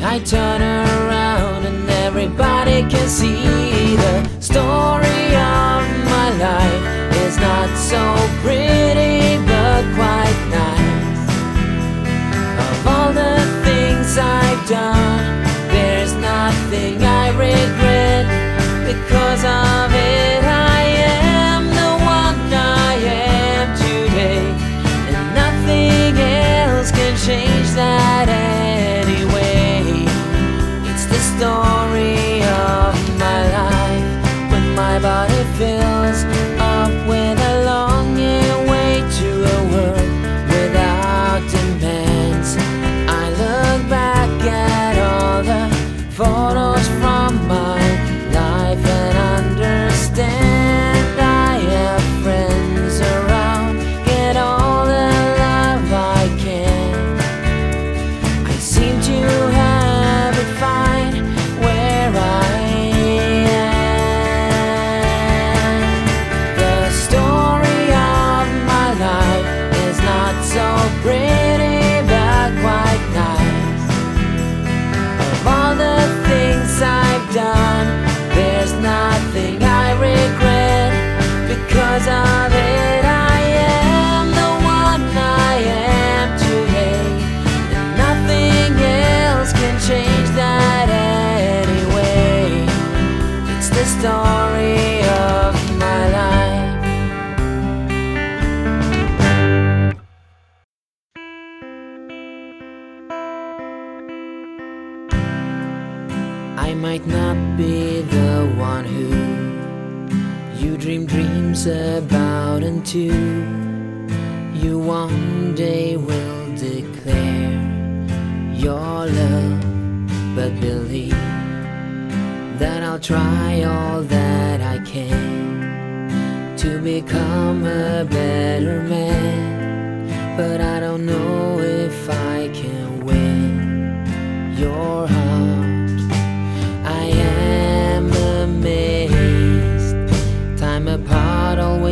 I turn around and everybody can see the story of my life is not so pretty but quite nice. Of all the things I've done, there's nothing I regret because of it. About until you one day will declare your love, but believe that I'll try all that I can to become a better man. But I don't know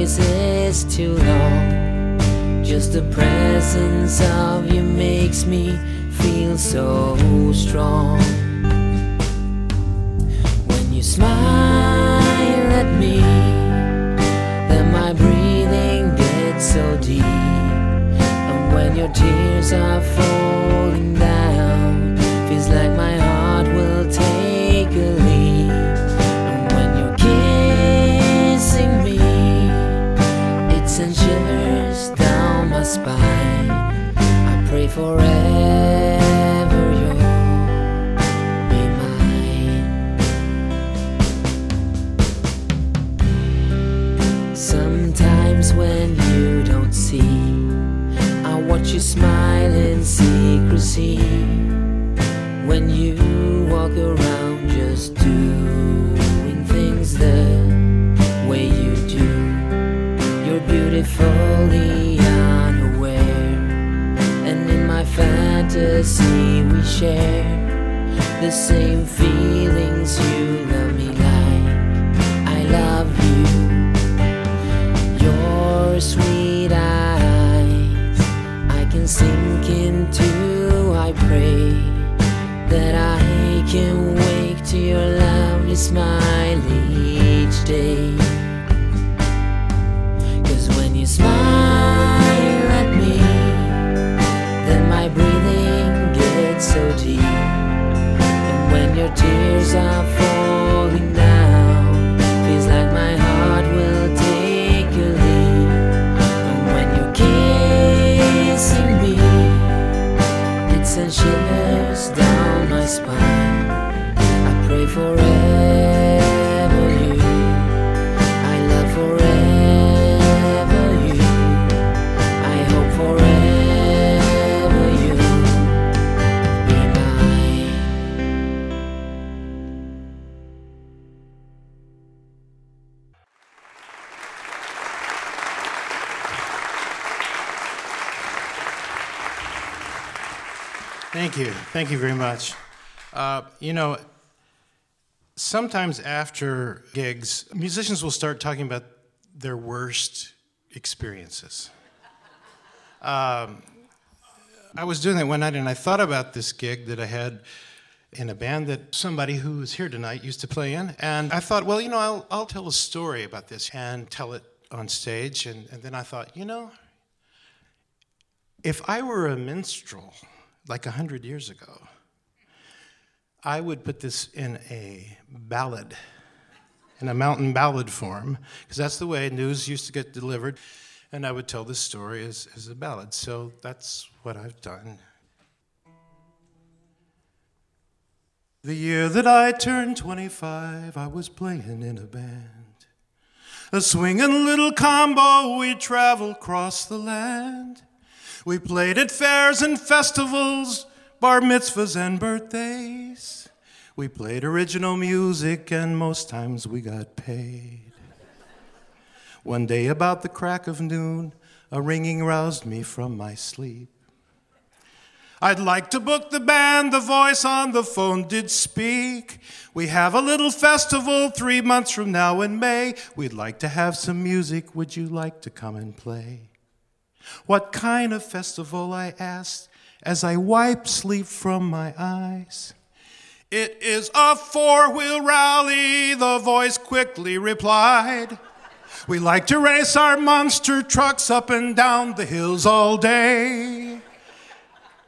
is too long. Just the presence of you makes me feel so strong. When you smile at me, then my breathing gets so deep. And when your tears are falling spine. I pray forever you'll be mine. Sometimes when you don't see, I watch you smile in secrecy. When you walk around just doing things the way you do, you're beautifully fantasy, we share the same feelings you love me like I love you. Your sweet eyes, I can sink into. I pray that I can wake to your lovely smile each day. Cause when you smile tears are falling Thank you. Very much. Uh, you know, sometimes after gigs, musicians will start talking about their worst experiences. Um, I was doing that one night and I thought about this gig that I had in a band that somebody who is here tonight used to play in. And I thought, well, you know, I'll, I'll tell a story about this and tell it on stage. And, and then I thought, you know, if I were a minstrel like a hundred years ago, I would put this in a ballad, in a mountain ballad form, because that's the way news used to get delivered. And I would tell this story as, as a ballad. So that's what I've done. The year that I turned 25, I was playing in a band. A swinging little combo, we travel across the land. We played at fairs and festivals, bar mitzvahs and birthdays. We played original music, and most times we got paid. One day, about the crack of noon, a ringing roused me from my sleep. I'd like to book the band, the voice on the phone did speak. We have a little festival three months from now in May. We'd like to have some music. Would you like to come and play? What kind of festival? I asked as I wiped sleep from my eyes. It is a four wheel rally, the voice quickly replied. We like to race our monster trucks up and down the hills all day.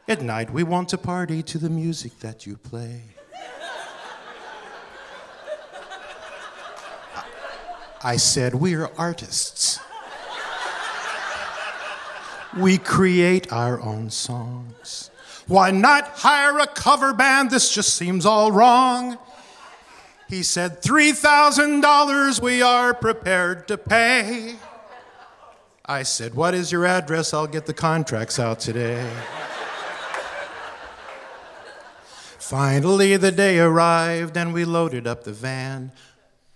At night, we want to party to the music that you play. I said, We're artists. We create our own songs. Why not hire a cover band? This just seems all wrong. He said, $3,000 we are prepared to pay. I said, What is your address? I'll get the contracts out today. Finally, the day arrived and we loaded up the van.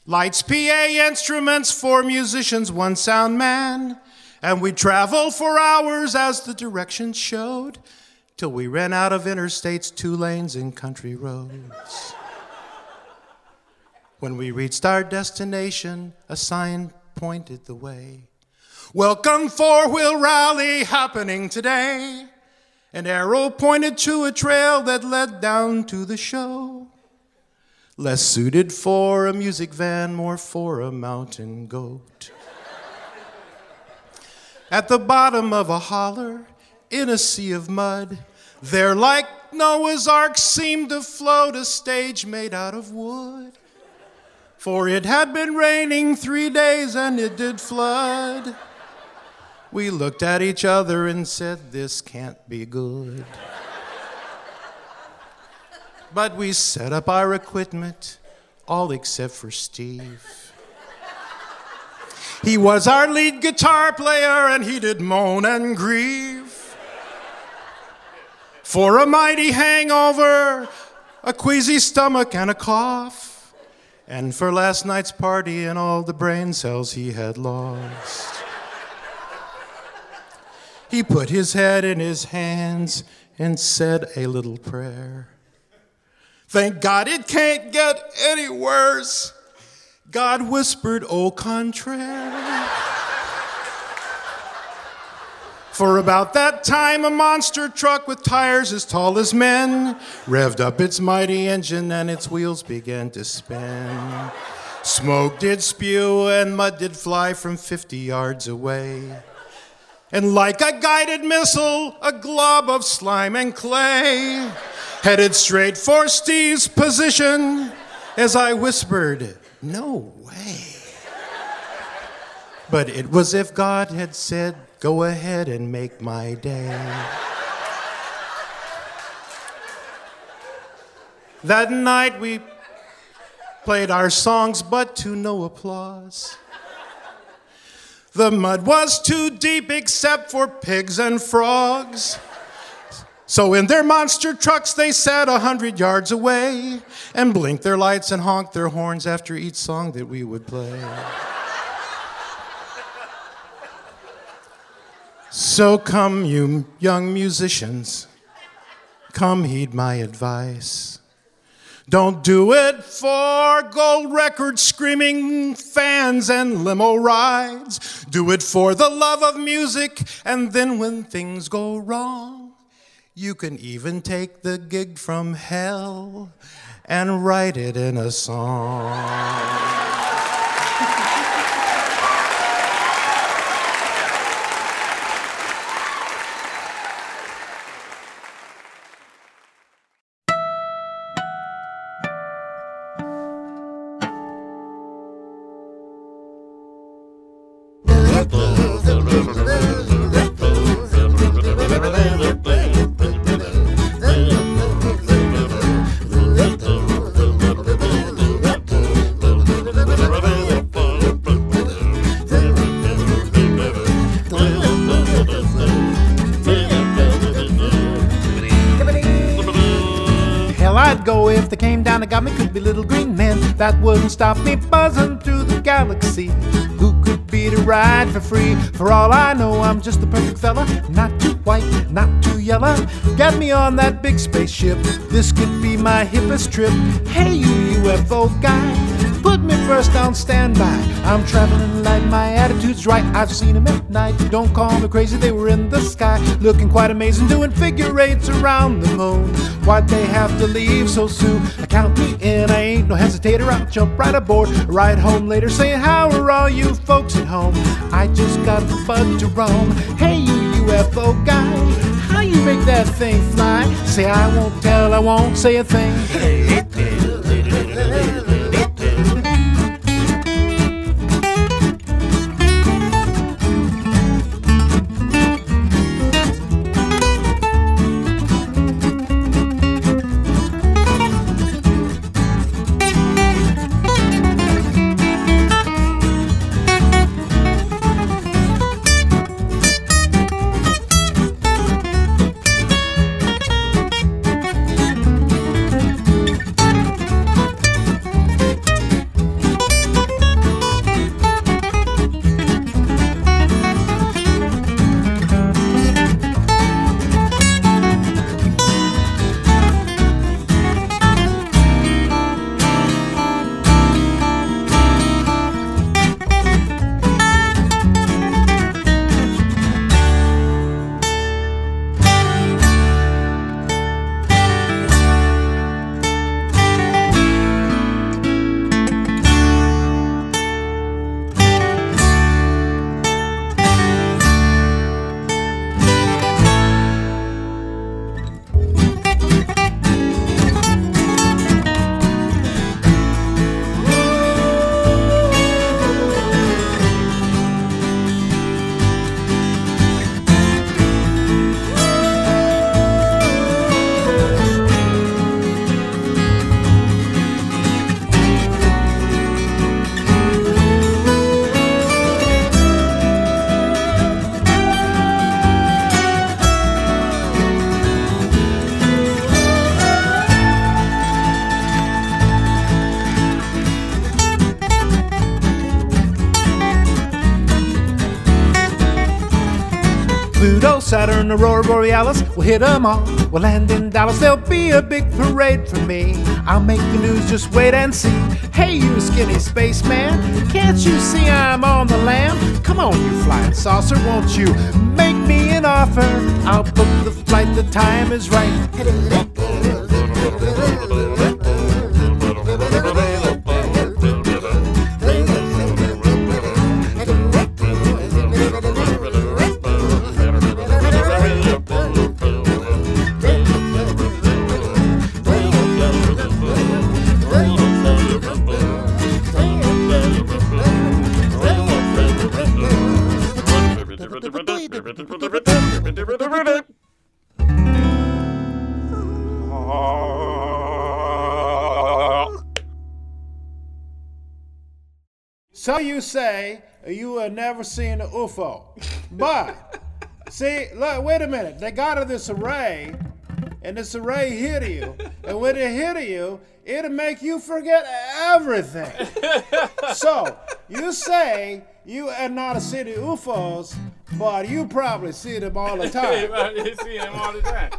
Lights, PA instruments, four musicians, one sound man. And we traveled for hours as the directions showed till we ran out of interstates, two lanes, and country roads. When we reached our destination, a sign pointed the way. Welcome, four wheel rally happening today. An arrow pointed to a trail that led down to the show. Less suited for a music van, more for a mountain goat. At the bottom of a holler, in a sea of mud, there, like Noah's Ark, seemed to float a stage made out of wood. For it had been raining three days and it did flood. We looked at each other and said, This can't be good. but we set up our equipment, all except for Steve. He was our lead guitar player and he did moan and grieve. For a mighty hangover, a queasy stomach, and a cough. And for last night's party and all the brain cells he had lost. He put his head in his hands and said a little prayer. Thank God it can't get any worse. God whispered, au contraire. For about that time, a monster truck with tires as tall as men revved up its mighty engine and its wheels began to spin. Smoke did spew and mud did fly from 50 yards away. And like a guided missile, a glob of slime and clay headed straight for Steve's position as I whispered, No way. But it was if God had said, Go ahead and make my day. That night we played our songs, but to no applause. The mud was too deep except for pigs and frogs. So in their monster trucks they sat a hundred yards away and blinked their lights and honked their horns after each song that we would play. So come, you young musicians, come heed my advice. Don't do it for gold record screaming fans and limo rides. Do it for the love of music, and then when things go wrong, you can even take the gig from hell and write it in a song. That wouldn't stop me buzzing through the galaxy. Who could be to ride for free? For all I know, I'm just the perfect fella. Not too white, not too yellow. Get me on that big spaceship. This could be my hippest trip. Hey, you UFO guy. Put me first on standby. I'm traveling light, my attitude's right. I've seen them at night. Don't call me crazy, they were in the sky. Looking quite amazing, doing figure eights around the moon. Why'd they have to leave so soon? I Count me in, I ain't no hesitator. I'll jump right aboard. Ride home later, saying, How are all you folks at home? I just got the bud to roam. Hey, you UFO guy, how you make that thing fly? Say, I won't tell, I won't say a thing. Pluto, Saturn, Aurora Borealis, we'll hit 'em all. We'll land in Dallas, there'll be a big parade for me. I'll make the news, just wait and see. Hey, you skinny spaceman, can't you see I'm on the lam? Come on, you flying saucer, won't you make me an offer? I'll book the flight, the time is right. Say you have never seen an UFO. But, see, look, wait a minute. They got this array, and this array hit you. And when it hit you, it'll make you forget everything. so, you say you have not seen the UFOs, but you probably see them all the time. I see them all the time.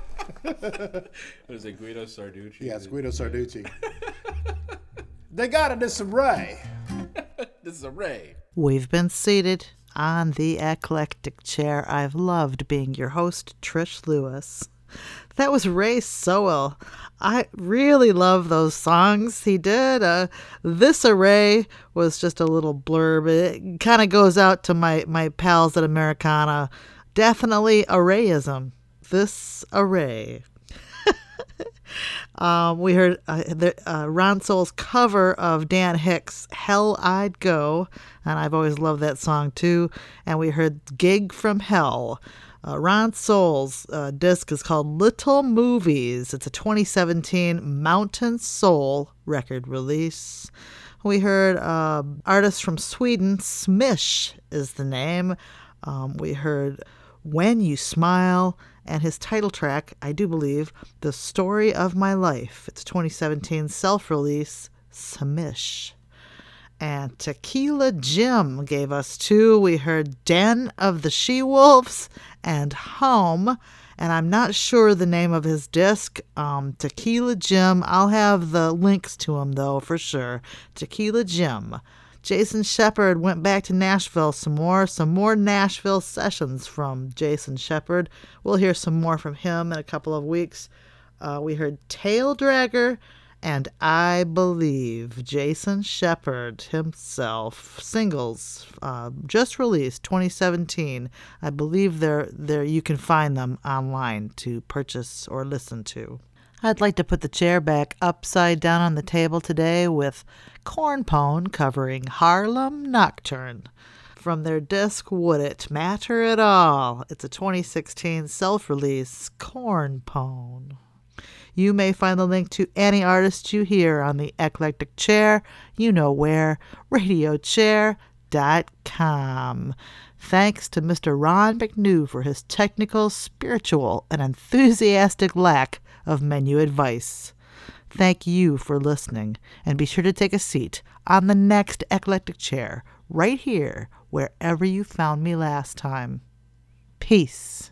what is it, Guido Sarducci? Yes, Guido Sarducci. they got this array. This is a Ray. We've been seated on the eclectic chair. I've loved being your host, Trish Lewis. That was Ray Sowell. I really love those songs he did. Uh, this array was just a little blurb. It kind of goes out to my, my pals at Americana. Definitely arrayism. This array. Um, we heard uh, the, uh, Ron Sowell's cover of Dan Hicks' Hell I'd Go, and I've always loved that song too. And we heard Gig from Hell. Uh, Ron Sowell's uh, disc is called Little Movies. It's a 2017 Mountain Soul record release. We heard uh, artist from Sweden, Smish is the name. Um, we heard When You Smile, and his title track, I do believe, The Story of My Life. It's 2017 self release, Samish. And Tequila Jim gave us two. We heard Den of the She Wolves and Home. And I'm not sure the name of his disc. Um, Tequila Jim. I'll have the links to him though for sure. Tequila Jim. Jason Shepard went back to Nashville some more, some more Nashville sessions from Jason Shepard. We'll hear some more from him in a couple of weeks. Uh, we heard Tail Dragger and I Believe, Jason Shepard himself, singles, uh, just released 2017. I believe they're there. You can find them online to purchase or listen to. I'd like to put the chair back upside down on the table today with Cornpone covering Harlem Nocturne. From their disc Would It Matter at All? It's a 2016 self release, Cornpone. You may find the link to any artist you hear on the Eclectic Chair, you know where, radiochair.com. Thanks to Mr. Ron McNew for his technical, spiritual, and enthusiastic lack of menu advice. Thank you for listening, and be sure to take a seat on the next eclectic chair right here, wherever you found me last time. Peace.